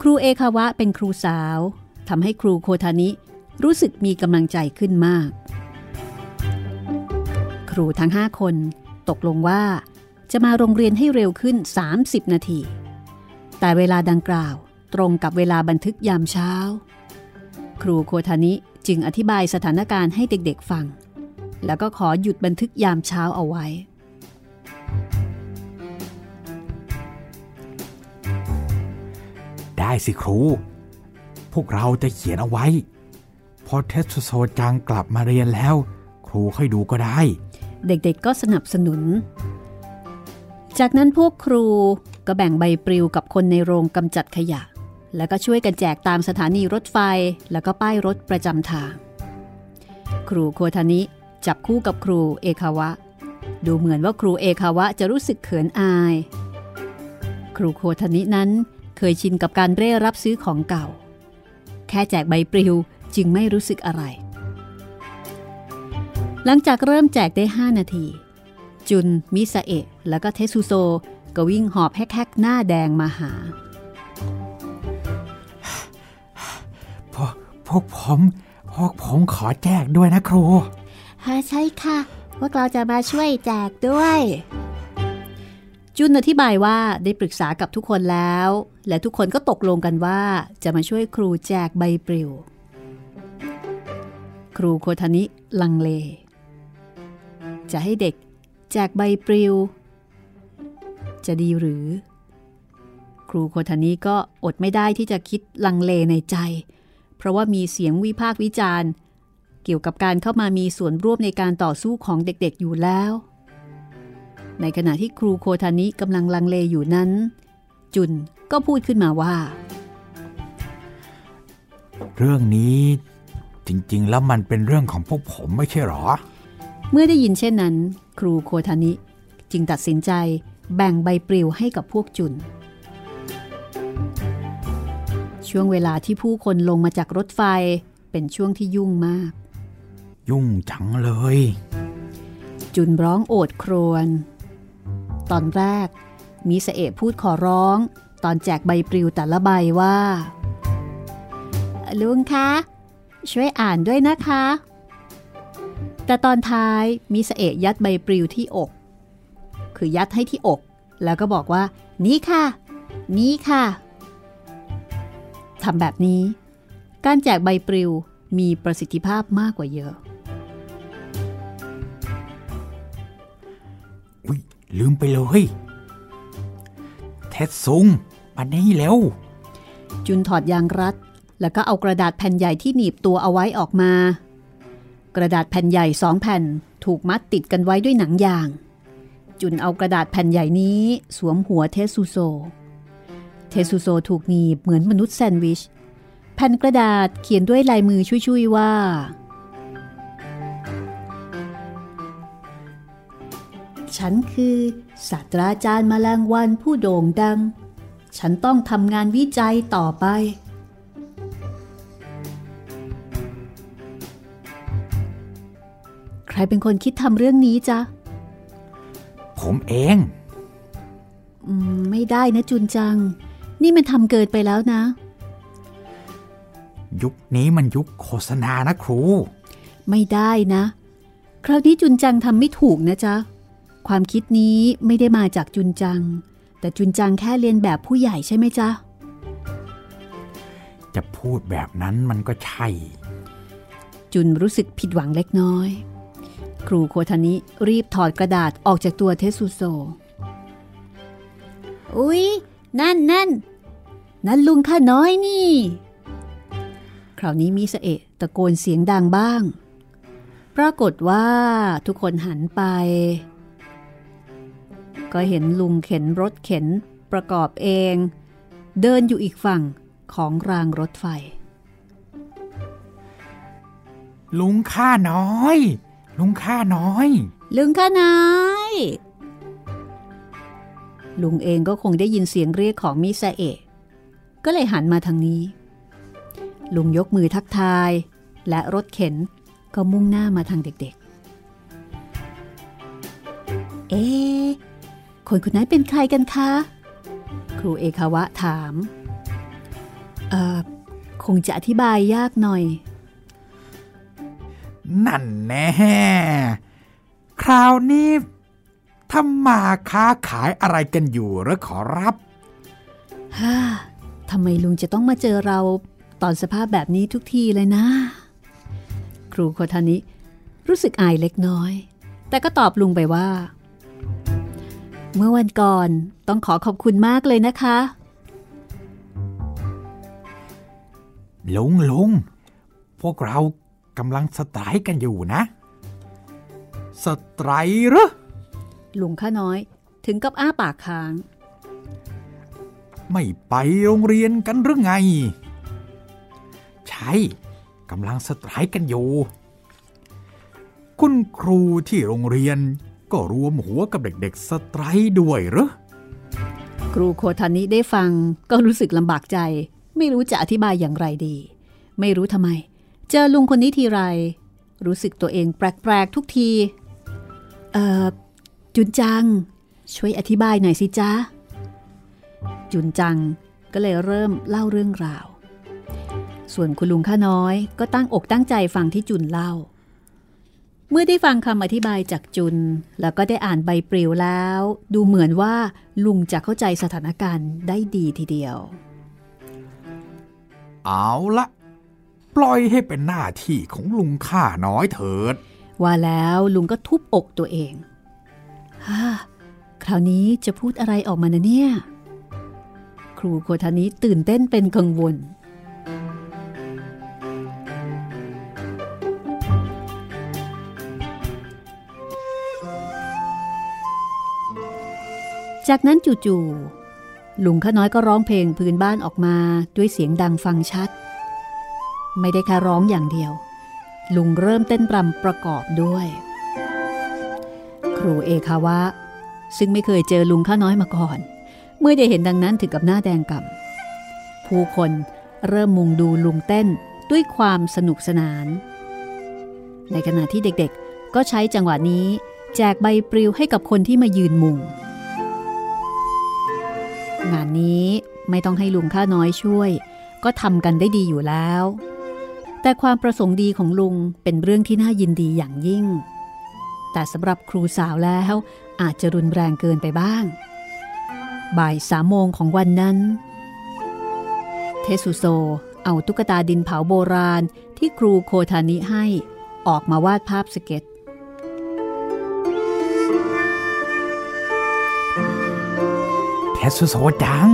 ครูเอคาวะเป็นครูสาว ทำให้ครูโคทานิรู้สึกมีกำลังใจขึ้นมาก ครูทั้ง5คนตกลงว่าจะมาโรงเรียนให้เร็วขึ้น 30 นาที แต่เวลาดังกล่าวตรงกับเวลาบันทึกยามเช้า ครูโคทานิจึงอธิบายสถานการณ์ให้เด็กๆฟัง แล้วก็ขอหยุดบันทึกยามเช้าเอาไว้ ได้สิครู พวกเราจะเขียนเอาไว้ พอเทสโซจังกลับมาเรียนแล้ว ครูค่อยดูก็ได้ เด็กๆก็สนับสนุน จากนั้นพวกครูก็แบ่งใบปลิวกับคนในโรงกำจัดขยะ แล้วก็ช่วยกันแจกตามสถานีรถไฟ แล้วก็ป้ายรถประจำทาง ครูโคทานิจับคู่กับครูเอคาวะ ดูเหมือนว่าครูเอคาวะจะรู้สึกเขินอาย ครูโคทานินั้นเคยชินกับการเร่รับซื้อของเก่า แค่แจกใบปลิวจึงไม่รู้สึกอะไร หลังจากเริ่มแจกได้ 5 นาที จุน มิซาเอะแล้วก็เทซุโซ ก็วิ่งหอบแฮกๆ หน้าแดงมาหา พวกพวกผม พวกผมขอแจกด้วยนะครูฮะใช่ค่ะ พวกเราจะมาช่วยแจกด้วย จุนอธิบายว่าได้ปรึกษากับทุกคนแล้ว และทุกคนก็ตกลงกันว่าจะมาช่วยครูแจกใบปลิว ครูโคทานิลังเล จะให้เด็กแจกใบปลิว จะดีหรือ ครูโคทานิก็อดไม่ได้ที่จะคิดลังเลในใจ เพราะว่ามีเสียงวิพากษ์วิจารณ์ เกี่ยวกับการเข้ามามีส่วนร่วมในการต่อสู้ของเด็กๆอยู่แล้ว ในขณะที่ครูโคทานิกำลังลังเลอยู่นั้น จุนก็พูดขึ้นมาว่า เรื่องนี้จริง ๆ แล้วมันเป็นเรื่องของพวกผมไม่ใช่หรอ เมื่อได้ยินเช่นนั้น ครูโคทานิจึงตัดสินใจแบ่งใบปลิวให้กับพวกจุน ช่วงเวลาที่ผู้คนลงมาจากรถไฟเป็นช่วงที่ยุ่งมาก ยุ่งจังเลย จุนร้องโอดครวญ ตอนแรก มีเสเอะพูดขอร้อง ตอนแจกใบปลิวแต่ละใบว่า ลุงคะ ช่วยอ่านด้วยนะคะ แต่ตอนท้ายมีเสเอะยัดใบปลิวที่อก คือยัดให้ที่อก แล้วก็บอกว่า นี่ค่ะ นี่ค่ะทำแบบนี้ การแจกใบปลิวมีประสิทธิภาพมากกว่าเยอะ ลืมไปเลยเทสซุงมานี่เร็ว จุนถอดยางรัด แล้วก็เอากระดาษแผ่นใหญ่ที่หนีบตัวเอาไว้ออกมา กระดาษแผ่นใหญ่สองแผ่นถูกมัดติดกันไว้ด้วยหนังยาง จุนเอากระดาษแผ่นใหญ่นี้สวมหัวเทสุโซ เทสุโซถูกหนีบเหมือนมนุษย์แซนด์วิช แผ่นกระดาษเขียนด้วยลายมือชุยๆว่า ฉันคือศาสตราจารย์มแมลงวันผู้โด่งดัง ฉันต้องทำงานวิจัยต่อไป ใครเป็นคนคิดทำเรื่องนี้จ๊ะ ผมเองอืมไม่ได้นะจุนจัง นี่มันทำเกินไปแล้วนะ ยุคนี้มันยุคโฆษณานะครู ไม่ได้นะ คราวนี้จุนจังทำไม่ถูกนะจ๊ะ ความคิดนี้ไม่ได้มาจากจุนจัง แต่จุนจังแค่เรียนแบบผู้ใหญ่ใช่ไหมจ๊ะ จะพูดแบบนั้นมันก็ใช่ จุนรู้สึกผิดหวังเล็กน้อย ครูโคทานิรีบถอดกระดาษออกจากตัวเทสุโซ อุ๊ย นั่นนั่นนั่นลุงข้าน้อยนี่ คราวนี้มิสเอะตะโกนเสียงดังบ้าง ปรากฏว่าทุกคนหันไป ก็เห็นลุงเข็นรถเข็นประกอบเอง เดินอยู่อีกฝั่งของรางรถไฟ ลุงข้าน้อย ลุงข้าน้อย ลุงข้าน้อยลุงเองก็คงได้ยินเสียงเรียกของมิซาเอะก็เลยหันมาทางนี้ ลุงยกมือทักทาย และรถเข็นก็มุ่งหน้ามาทางเด็กๆ เอ๊ะ คนคนนั้นเป็นใครกันคะ ครูเอคาวะถาม เอ่อ คงจะอธิบายยากหน่อย นั่นแน่คราวนี้ทำมาค้าขายอะไรกันอยู่หรือขอรับฮ่าทำไมลุงจะต้องมาเจอเราตอนสภาพแบบนี้ทุกทีเลยนะ ครูโคทานิรู้สึกอายเล็กน้อย แต่ก็ตอบลุงไปว่า เมื่อวันก่อนต้องขอขอบคุณมากเลยนะคะลุงลุงพวกเรากำลังสไตรค์กันอยู่นะ สไตรค์เหรอลุงข้าน้อยถึงกับอ้าปากค้าง ไม่ไปโรงเรียนกันหรือไง ใช่กำลังสไตรค์กันอยู่ คุณครูที่โรงเรียน ก็รวมหัวกับเด็กๆสไตรด้วยหรอครูโคทานิได้ฟังก็รู้สึกลำบากใจ ไม่รู้จะอธิบายอย่างไรดี ไม่รู้ทำไม เจอลุงคนนี้ทีไร รู้สึกตัวเองแปลกๆทุกที เอ่อ จุนจัง ช่วยอธิบายหน่อยสิจ๊ะจุนจังก็เลยเริ่มเล่าเรื่องราว ส่วนคุณลุงข้าน้อยก็ตั้งอกตั้งใจฟังที่จุนเล่า เมื่อได้ฟังคำอธิบายจากจุน แล้วก็ได้อ่านใบปลิวแล้ว ดูเหมือนว่าลุงจะเข้าใจสถานการณ์ได้ดีทีเดียว เอาละปล่อยให้เป็นหน้าที่ของลุงข้าน้อยเถิด ว่าแล้วลุงก็ทุบอกตัวเองฮ่าคราวนี้จะพูดอะไรออกมานะเนี่ย ครูโคทานิตื่นเต้นเป็นกังวล จากนั้นจู่ๆลุงข้าน้อยก็ร้องเพลงพื้นบ้านออกมาด้วยเสียงดังฟังชัด ไม่ได้แค่ร้องอย่างเดียว ลุงเริ่มเต้นรำประกอบด้วย ครูเอคาวะ ซึ่งไม่เคยเจอลุงข้าน้อยมาก่อน เมื่อได้เห็นดังนั้นถึงกับหน้าแดงก่ำผู้คนเริ่มมุงดูลุงเต้นด้วยความสนุกสนาน ในขณะที่เด็กๆ ก็ใช้จังหวะนี้แจกใบปลิวให้กับคนที่มายืนมุง งานนี้ไม่ต้องให้ลุงข้าน้อยช่วย ก็ทำกันได้ดีอยู่แล้ว แต่ความประสงค์ดีของลุงเป็นเรื่องที่น่ายินดีอย่างยิ่ง แต่สำหรับครูสาวแล้วอาจจะรุนแรงเกินไปบ้าง บ่ายสามโมงของวันนั้น เทสุโซเอาตุ๊กตาดินเผาโบราณที่ครูโคทานิให้ออกมาวาดภาพสเก็ต ทสุโซจัง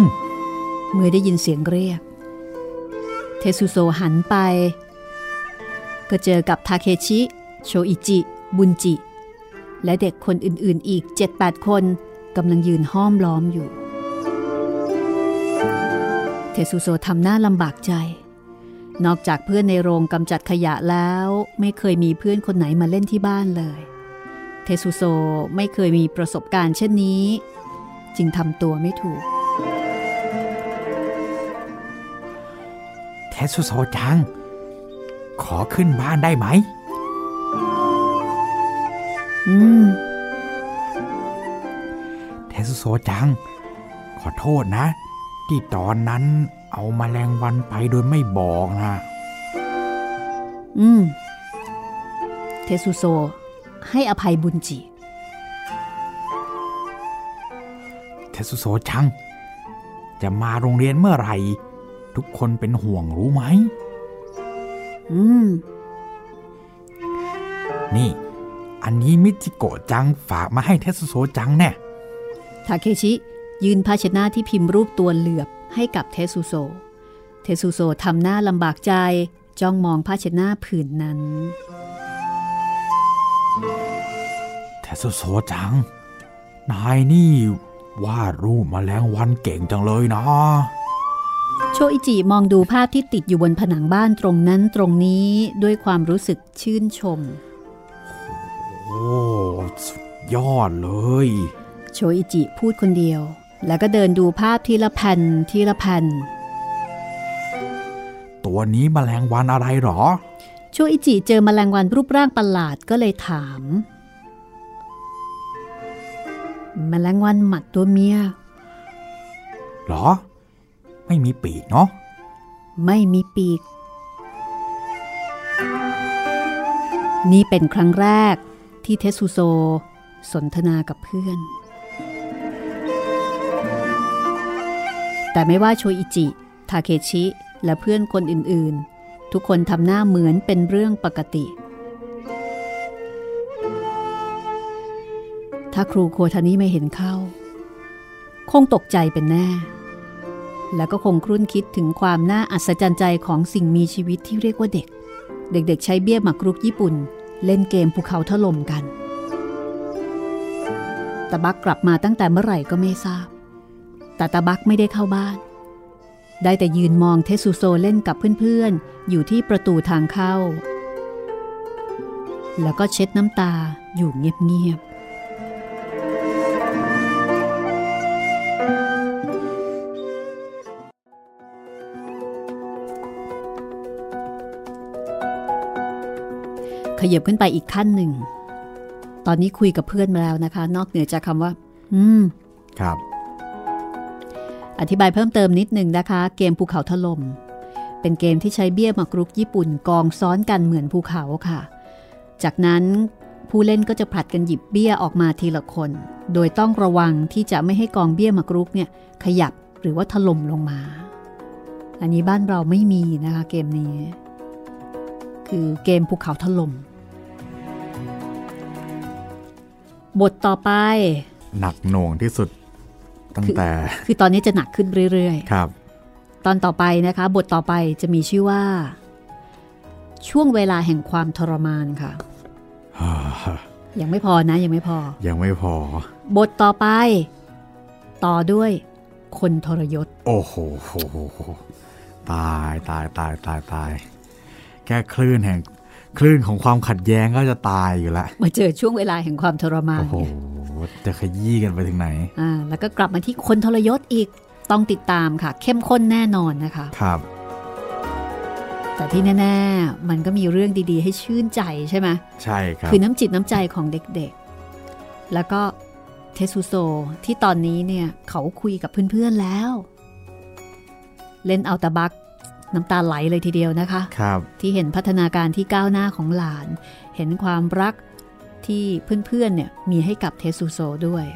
เมื่อได้ยินเสียงเรียก เทสุโซหันไป ก็เจอกับทาเคชิ โชอิจิ บุนจิ และเด็กคนอื่นๆอีก 7-8 คนกำลังยืนห้อมล้อมอยู่ซูโซทำหน้าลำบากใจ นอกจากเพื่อนในโรงกำจัดขยะแล้ว ไม่เคยมีเพื่อนคนไหนมาเล่นที่บ้านเลย เทซูโซไม่เคยมีประสบการณ์เช่นนี้ จึงทำตัวไม่ถูก เทสุโซจัง ขอขึ้นบ้านได้ไหม อืม เทสุโซจัง ขอโทษนะ ที่ตอนนั้นเอามาแมลงวันไปโดยไม่บอกนะ อืม เทซูโซให้อภัยบุญจิ เทสุโซจัง จะมาโรงเรียนเมื่อไหร่ ทุกคนเป็นห่วงรู้ไหม อืม นี่ อันนี้มิจิโกะจังฝากมาให้เทสุโซจังแน่ทาเคชิยืนภาชนะที่พิมพ์รูปตัวเหลือบให้กับเทซูโซ เทซูโซทำหน้าลำบากใจจ้องมองภาชนะผืนนั้น เทสุโซจัง นายนี่ วาดรูปแมลงวันเก่งจังเลยนะโชอิจิมองดูภาพที่ติดอยู่บนผนังบ้านตรงนั้นตรงนี้ด้วยความรู้สึกชื่นชม โอ้สุดยอดเลย โชอิจิพูดคนเดียว แล้วก็เดินดูภาพทีละแผ่นทีละแผ่นตัวนี้แมลงวันอะไรหรอ โชอิจิเจอแมลงวันรูปร่างประหลาดก็เลยถาม แมลงวันหมัดตัวเมีย หรอ ไม่มีปีกเนาะ ไม่มีปีก นี่เป็นครั้งแรกที่เทสุโซ สนทนากับเพื่อน แต่ไม่ว่าโชอิจิ ทาเคชิ และเพื่อนคนอื่นๆ ทุกคนทำหน้าเหมือนเป็นเรื่องปกติ ถ้าครูโคทานิไม่เห็นเข้า คงตกใจเป็นแน่ แล้วก็คงครุ่นคิดถึงความน่าอัศจรรย์ใจของสิ่งมีชีวิตที่เรียกว่าเด็ก เด็กๆ ใช้เบี้ยหมากรุกญี่ปุ่น เล่นเกมภูเขาถล่มกันตาบักกลับมาตั้งแต่เมื่อไหร่ก็ไม่ทราบ แต่ตาบักไม่ได้เข้าบ้าน ได้แต่ยืนมองเทสุโซเล่นกับเพื่อนๆ อยู่ที่ประตูทางเข้า แล้วก็เช็ดน้ำตาอยู่เงียบๆ ขยับขึ้นไปอีกขั้นหนึ่ง ตอนนี้คุยกับเพื่อนมาแล้วนะคะ นอกเหนือจากคำว่า อืม ครับ อธิบายเพิ่มเติมนิดหนึ่งนะคะ เกมภูเขาถล่ม เป็นเกมที่ใช้เบี้ยหมากรุกญี่ปุ่นกองซ้อนกันเหมือนภูเขาค่ะ จากนั้นผู้เล่นก็จะผลัดกันหยิบเบี้ยออกมาทีละคน โดยต้องระวังที่จะไม่ให้กองเบี้ยหมากรุกเนี่ยขยับหรือว่าถล่มลงมา อันนี้บ้านเราไม่มีนะคะเกมนี้ คือเกมภูเขาถล่ม บทต่อไป หนักหน่วงที่สุด ตั้งแต่ คือตอนนี้จะหนักขึ้นเรื่อยครับๆตอนต่อไปนะคะ บทต่อไปจะมีชื่อว่า ช่วงเวลาแห่งความทรมานค่ะ ยังไม่พอนะ ยังไม่พอ ยังไม่พอ บทต่อไป ต่อด้วยคนทรยศ โอ้โหตายตายตายตายตายแค่คลื่นแห่ง คลื่นของความขัดแย้งก็จะตายอยู่ละมาเจอช่วงเวลาแห่งความทรมานโอ้โหไงจะขยี้กันไปถึงไหนอ่าแล้วก็กลับมาที่คนทรยศอีกต้องติดตามค่ะ เข้มข้นแน่นอนนะคะครับ แต่ที่แน่ๆมันก็มีเรื่องดีๆ ให้ชื่นใจใช่ไหมใช่ครับคือน้ำจิตน้ำใจของเด็กๆ แล้วก็เทสุโซที่ตอนนี้เนี่ยเขาคุยกับเพื่อนๆแล้ว เล่นเอาตาบัก น้ำตาไหลเลยทีเดียวนะคะครับที่เห็นพัฒนาการที่ก้าวหน้าของหลาน เห็นความรักที่เพื่อนๆเนี่ยมีให้กับเทสุโซด้วย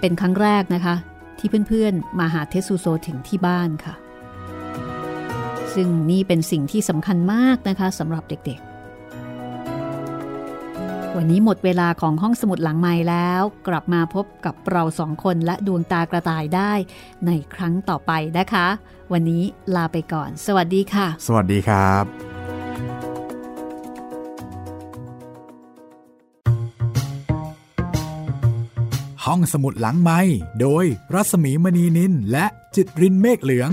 เป็นครั้งแรกนะคะ ที่เพื่อนๆมาหาเทสุโซถึงที่บ้านค่ะ ซึ่งนี่เป็นสิ่งที่สำคัญมากนะคะสำหรับเด็กๆ วันนี้หมดเวลาของห้องสมุดหลังไม้แล้ว กลับมาพบกับเราสองคนและดวงตากระต่ายได้ในครั้งต่อไปนะคะ วันนี้ลาไปก่อน สวัสดีค่ะ สวัสดีครับ ห้องสมุดหลังไม้โดยรัสมีมณีนินและจิตรินเมฆเหลือง